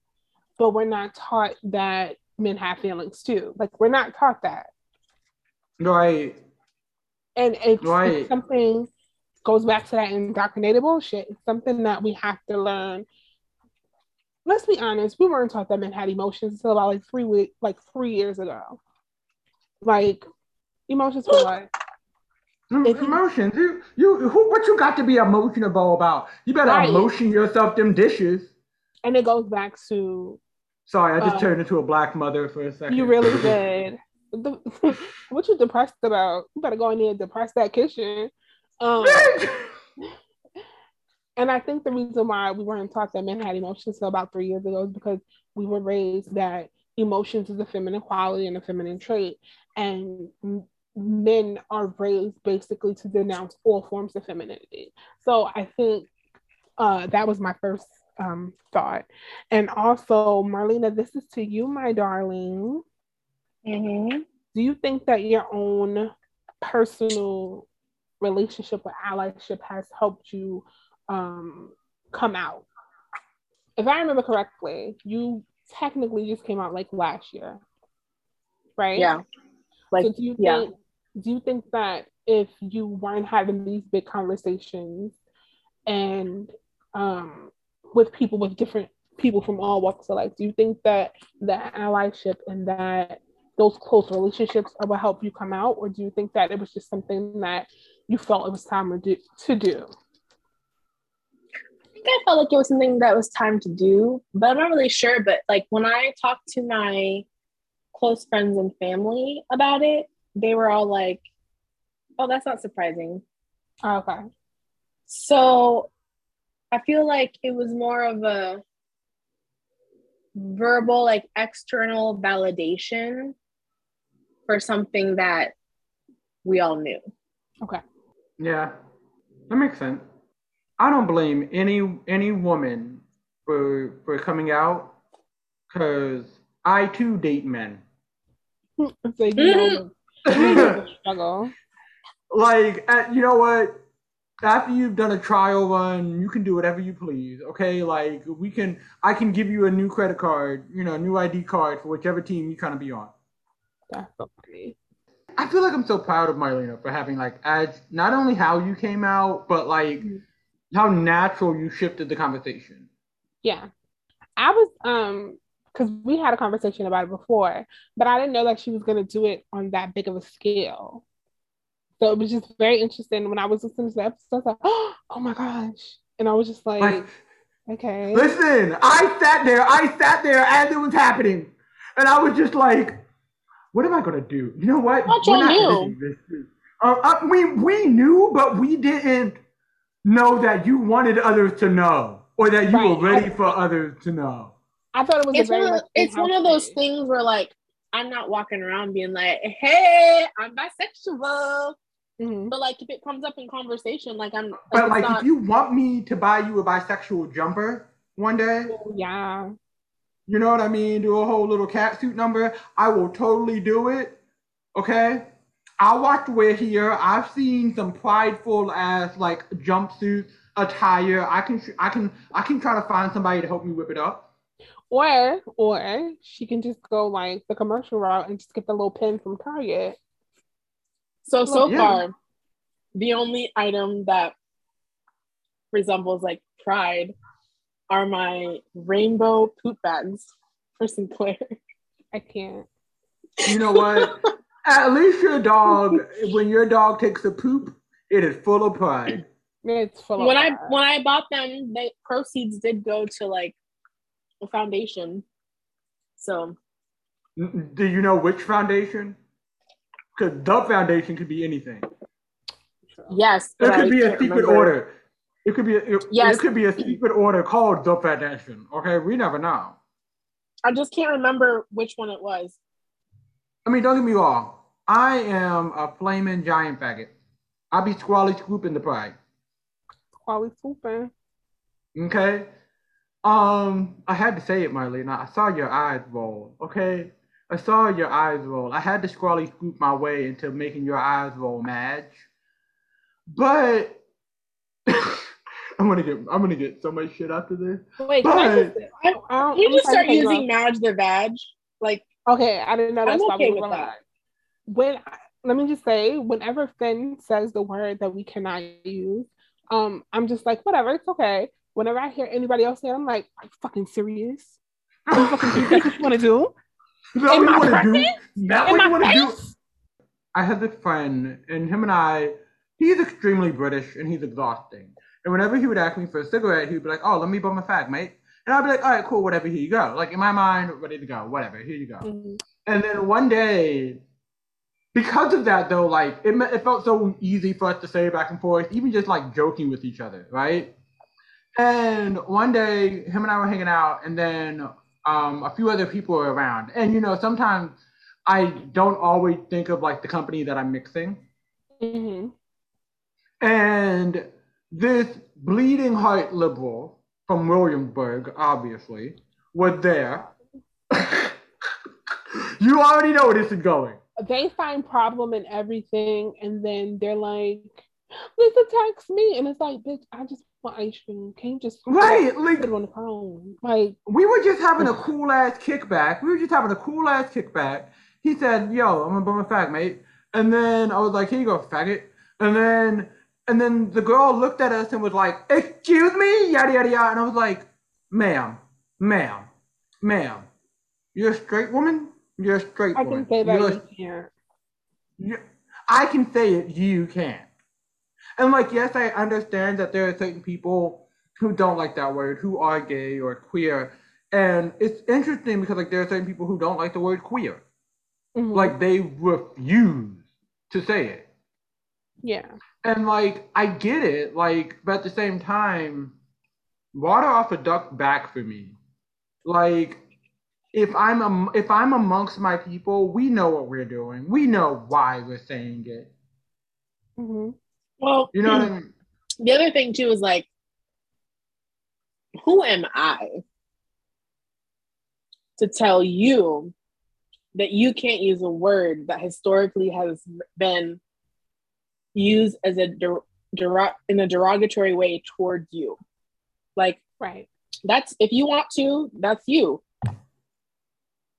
But we're not taught that men have feelings too. Like we're not taught that. Right. And it's, Right. it's something goes back to that indoctrinated bullshit. It's something that we have to learn. Let's be honest, we weren't taught that men had emotions until about like three weeks, like three years ago. Like emotions for what? Mm, If Emotions. You, you, who, what you got to be emotional about? You better Right. emotion yourself them dishes. And it goes back to Sorry, I just Uh, turned into a black mother for a second. You really did. What you depressed about? You better go in there and depress that kitchen. Um, and I think the reason why we weren't taught that men had emotions until about three years ago is because we were raised that emotions is a feminine quality and a feminine trait, and men are raised basically to denounce all forms of femininity. So I think uh, that was my first um, thought. And also, Marlena, this is to you, my darling Mm-hmm. do you think that your own personal relationship with allyship has helped you um, come out? If I remember correctly, you technically just came out like last year, right? Yeah. Like so do you yeah. think do you think that if you weren't having these big conversations and um, with people with different people from all walks of life, do you think that that allyship and that those close relationships are what help you come out, or do you think that it was just something that you felt it was time to do? To do? I think I felt like it was something that was time to do, but I'm not really sure. But like when I talked to my close friends and family about it, they were all like, "Oh, that's not surprising." Oh, okay. So I feel like it was more of a verbal, like external validation for something that we all knew. Okay. Yeah, that makes sense. I don't blame any any woman for for coming out, cause I too date men. So you know, the, you know the struggle. like, uh, you know what? After you've done a trial run, you can do whatever you please. Okay, like we can, I can give you a new credit card, you know, a new ID card for whichever team you kind of be on. That's so funny. I feel like I'm so proud of Marlena for having like as not only how you came out, but like Mhm. how natural you shifted the conversation. Yeah. I was um because we had a conversation about it before, but I didn't know that she was gonna do it on that big of a scale. So it was just very interesting when I was listening to the episode. I was like, oh my gosh. And I was just like, Like, okay. listen, I sat there, I sat there as it was happening, and I was just like, what am I gonna do? You know what? What We're you not knew? this. Uh, uh, we we knew, but we didn't know that you wanted others to know, or that you were Right. ready for others to know. I thought it was It's a very one of, it's one of those thing. things where like I'm not walking around being like, "Hey, I'm bisexual," Mhm. but like if it comes up in conversation, like I'm, like, But it's like, not, if you want me to buy you a bisexual jumper one day, Yeah. You know what I mean? Do a whole little cat suit number. I will totally do it. Okay. I'll watch wear here. I've seen some prideful ass like jumpsuit attire. I can I can I can try to find somebody to help me whip it up. Or or she can just go like the commercial route and just get the little pin from Target. So so Yeah. far, the only item that resembles like pride are my rainbow poop bags for Sinclair. I can't. You know what? At least your dog, when your dog takes a poop, it is full of pride. It's full of when I that. when I bought them, the proceeds did go to like a foundation. So, mm, do you know which foundation? Because the foundation could be anything. Yes, it could be a secret remember. order. It could be a, it, yes. it could be a secret order called the foundation. Okay, we never know. I just can't remember which one it was. I mean, don't get me wrong. I am a flaming giant faggot. I'll be squally scooping the pride. Squally swooping. Okay. Um, I had to say it, Marlena. I saw your eyes roll. Okay. I saw your eyes roll. I had to squally scoop my way into making your eyes roll, Madge. But I'm gonna get I'm gonna get so much shit after this. Wait, but, I just, I, I, you just start using Madge the badge? Like okay, I didn't know that's I'm okay with that. When let me just say, whenever Finn says the word that we cannot use, um, I'm just like, whatever, it's okay. Whenever I hear anybody else say, it, I'm like, are you fucking serious? Are you fucking that's what you want to do? Is that what you want to do? That what you want to do? I have this friend, and him and I, he's extremely British, and he's exhausting. And whenever he would ask me for a cigarette, he'd be like, "Oh, let me bum a fag, mate." And I'd be like, "All right, cool, whatever. Here you go." Like in my mind, ready to go, whatever. Here you go. Mm-hmm. And then one day, because of that, though, like it, it felt so easy for us to say back and forth, even just like joking with each other, right? And one day, him and I were hanging out, and then um, a few other people were around. And you know, sometimes I don't always think of like the company that I'm mixing. Mm-hmm. And this bleeding heart liberal from Williamsburg, obviously, was there. you already know where this is going. They find problem in everything, and then they're like, "This attacks me," and it's like, "Bitch, I just want ice cream. Can you just right like put it on the phone?" Like we were just having a cool ass kickback. We were just having a cool ass kickback. He said, "Yo, I'm gonna bum a fag, mate," and then I was like, "Here you go, faggot," and then and then the girl looked at us and was like, "Excuse me," yada yada yada, and I was like, "Ma'am, ma'am, ma'am, you're a straight woman. You're a straight I woman. I can say that you're you can't. I can say it. You can't. And like, yes, I understand that there are certain people who don't like that word, who are gay or queer, and it's interesting because like there are certain people who don't like the word queer. Mm-hmm. Like they refuse to say it. Yeah. And like I get it, like, but at the same time, water off a duck back for me. Like if I'm a, if I'm amongst my people, we know what we're doing. We know why we're saying it. Mm-hmm. Well, you know what I mean. The other thing too is like, who am I to tell you that you can't use a word that historically has been used as a der- der- in a derogatory way towards you. Like, right. That's if you want to, that's you.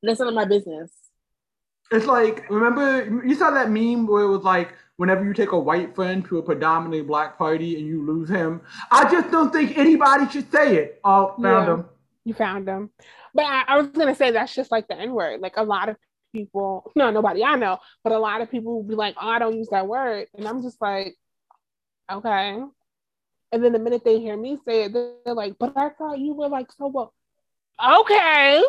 That's none of my business. It's like remember you saw that meme where it was like whenever you take a white friend to a predominantly black party and you lose him, I just don't think anybody should say it. Oh, found yeah, him. You found him. But I, I was gonna say that's just like the N word. Like a lot of people, no, nobody I know, but a lot of people will be like, oh, I don't use that word. And I'm just like, okay. And then the minute they hear me say it, they're like, but I thought you were like so well. Okay.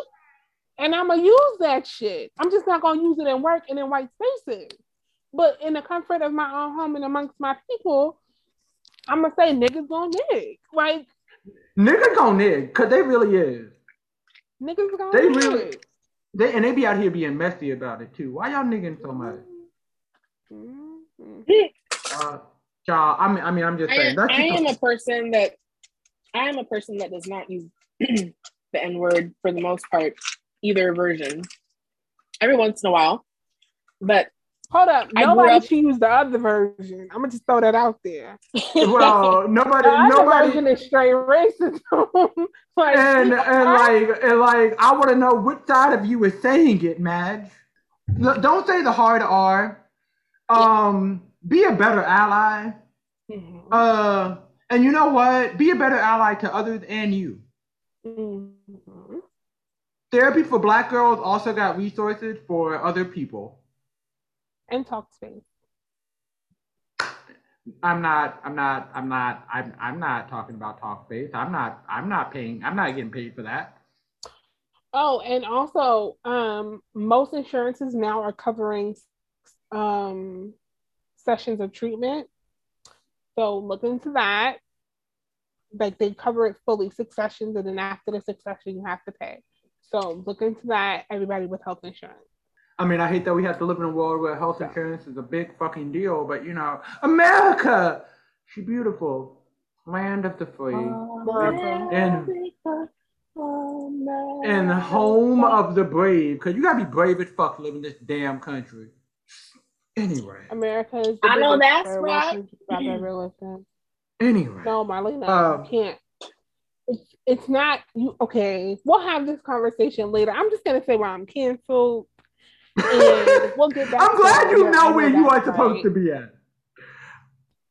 And I'm gonna use that shit. I'm just not gonna use it in work and in white spaces. But in the comfort of my own home and amongst my people, I'm gonna say niggas gonna nig. Like niggas gonna nig, cause they really is. Niggas gonna they really they and they be out here being messy about it too. Why y'all nigging so much? Mm-hmm. Uh, y'all, I mean, I mean, I'm just saying. I, I am a person that I am a person that does not use the N word for the most part, either version. Every once in a while, but Hold up, nobody up... used the other version. I'm gonna just throw that out there. Well, nobody, the nobody. version is straight racism. like, and and like and like, I want to know which side of you is saying it, Madge. Don't say the hard R. Um, be a better ally. Mm-hmm. Uh, and you know what? Be a better ally to others and you. Mm-hmm. Therapy for Black girls also got resources for other people and Talkspace. I'm not. I'm not. I'm not. I'm. I'm not talking about Talkspace. I'm not. I'm not paying. I'm not getting paid for that. Oh, and also, um, most insurances now are covering um, sessions of treatment. So look into that. Like they cover it fully, six sessions, and then after the six sessions, you have to pay. So look into that, everybody with health insurance. I mean, I hate that we have to live in a world where health insurance is a big fucking deal, but you know, America, she beautiful, land of the free, and and home of the brave. Because you gotta be brave as fuck living in this damn country. Anyway, America is. I know that's right. I've ever lived in. Anyway, no, Marlena, um, I can't. It's it's not you. Okay, we'll have this conversation later. I'm just gonna say why I'm canceled, and we'll get back. I'm glad you know where you are supposed right. to be at.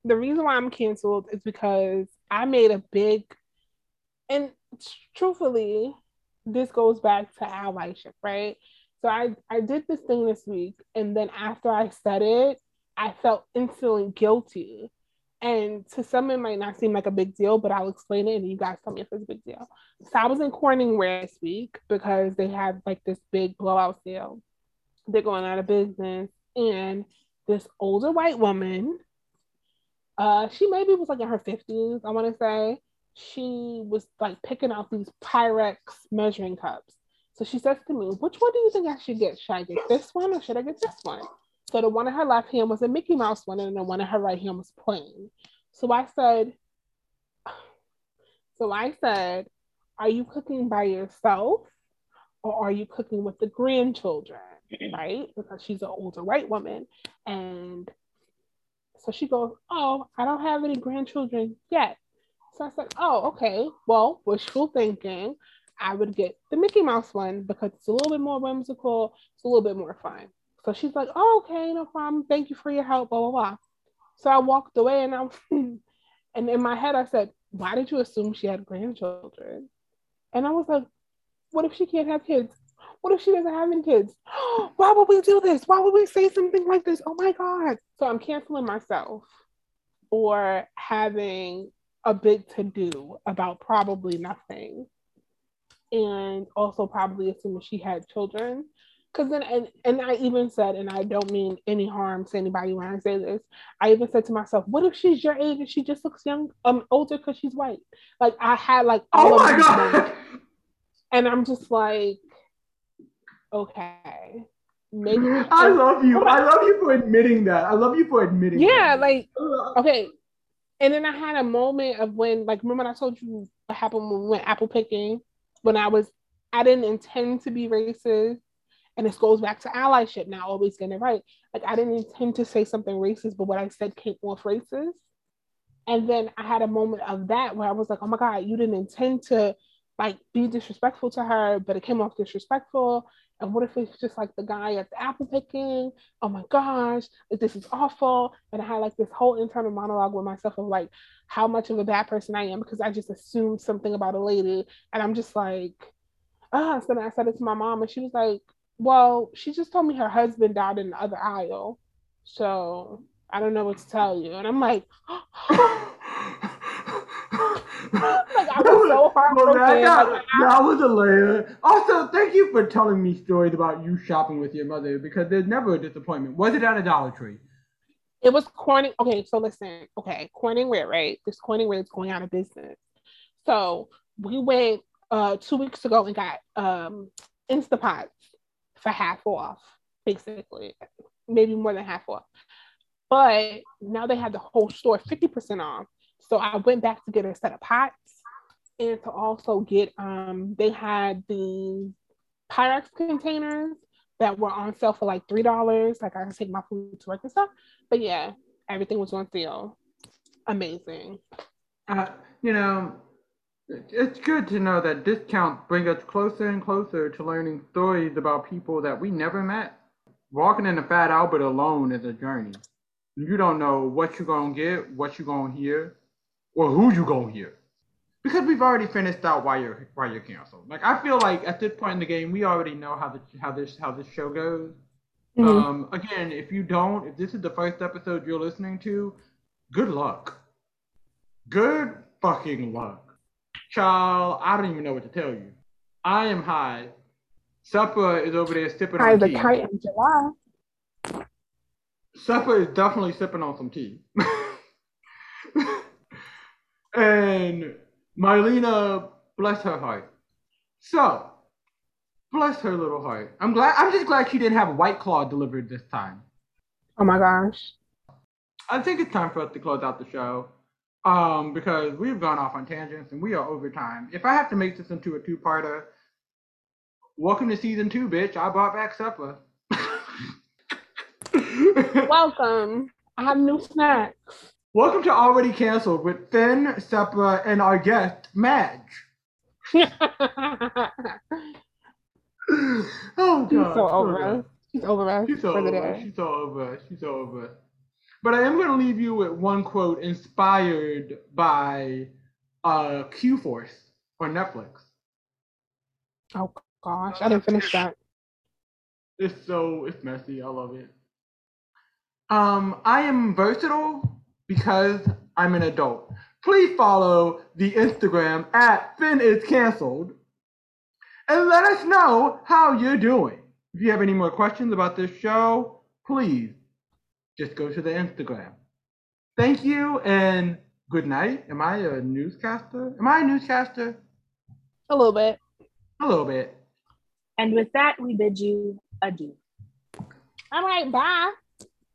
the reason why I'm canceled is because I made a big, and truthfully, this goes back to allyship, right? So I I did this thing this week, and then after I said it, I felt instantly guilty. And to some, it might not seem like a big deal, but I'll explain it, and you guys tell me if it's a big deal. So I was in Corning Corningware this week because they have like this big blowout sale. They're going out of business, and this older white woman uh, she maybe was like in her 50s, I want to say. She was like picking out these Pyrex measuring cups. So she says to me, Which one do you think I should get? Should I get this one or should I get this one? So the one in her left hand was a Mickey Mouse one, and the one in her right hand was plain. So I said, So I said, Are you cooking by yourself or are you cooking with the grandchildren? Right? Because she's an older white woman. And so she goes, Oh, I don't have any grandchildren yet. So I said, Oh, okay. Well, wishful thinking. I would get the Mickey Mouse one because it's a little bit more whimsical, it's a little bit more fun. So she's like, Oh, okay, no problem. Thank you for your help, blah, blah, blah. So I walked away and I and in my head I said, Why did you assume she had grandchildren? And I was like, What if she can't have kids? What if she doesn't have any kids? Why would we do this? Why would we say something like this? Oh my God. So I'm canceling myself for having a big to do about probably nothing. And also probably assuming she had children. Cause then and, and I even said, and I don't mean any harm to anybody when I say this, I even said to myself, what if she's your age and she just looks young, um older because she's white? Like I had like all Oh of my god. And I'm just like, okay. Maybe I love you. I love you for admitting that. I love you for admitting yeah, that. like okay. And then I had a moment of when, like, remember when I told you what happened when we went apple picking? When I was, I didn't intend to be racist. And this goes back to allyship, not always getting it right. Like, I didn't intend to say something racist, but what I said came off racist. And then I had a moment of that where I was like, oh my God, you didn't intend to like be disrespectful to her, but it came off disrespectful. And what if it's just like the guy at the apple picking? Oh my gosh, this is awful. And I had like this whole internal monologue with myself of like how much of a bad person I am because I just assumed something about a lady. And I'm just like, ah, so then I said it to my mom and she was like, well, she just told me her husband died in the other aisle. So I don't know what to tell you. And I'm like, like I was so Well, that, Like, that was a layer. Also, thank you for telling me stories about you shopping with your mother because there's never a disappointment. Was it at a Dollar Tree? It was Corning. Okay, so listen. Okay, Corningware, right? This Corningware is going out of business. So we went uh two weeks ago and got um Instapots for half off, basically, maybe more than half off. But now they have the whole store 50% off. So I went back to get a set of pots and to also get um they had the Pyrex containers that were on sale for like three dollars. Like I can take my food to work and stuff. But yeah, everything was on sale. Amazing. Uh, you know, it's good to know that discounts bring us closer and closer to learning stories about people that we never met. Walking in the Fat Albert alone is a journey. You don't know what you're gonna get, what you're gonna hear, or who you're gonna hear. Because we've already finished out why you're why you're canceled. Like I feel like at this point in the game, we already know how the how this how this show goes. Mhm. Um, again, if you don't, if this is the first episode you're listening to, good luck. Good fucking luck. Child, I don't even know what to tell you. I am high Supper is over there sipping High on the tea. kite in July. Supper is definitely sipping on some tea. and Marlena, bless her heart. So, bless her little heart. I'm glad. I'm just glad she didn't have White Claw delivered this time. Oh my gosh. I think it's time for us to close out the show. Um, because we've gone off on tangents and we are over time. If I have to make this into a two-parter, welcome to season two, bitch. I brought back supper. Welcome. I have new snacks. Welcome to Already Cancelled with Finn, Supper, and our guest, Madge. Oh god. so oh, over us. She's over us She's so for the over. day. She's so over. She's so over. But I am going to leave you with one quote inspired by uh, Q Force on Netflix. Oh gosh, I didn't finish that. It's so it's messy. I love it. Um, I am versatile because I'm an adult. Please follow the Instagram at Finn is canceled, and let us know how you're doing. If you have any more questions about this show, please just go to the Instagram. Thank you and good night. Am I a newscaster? Am I a newscaster? A little bit. A little bit. And with that, we bid you adieu. All right, bye.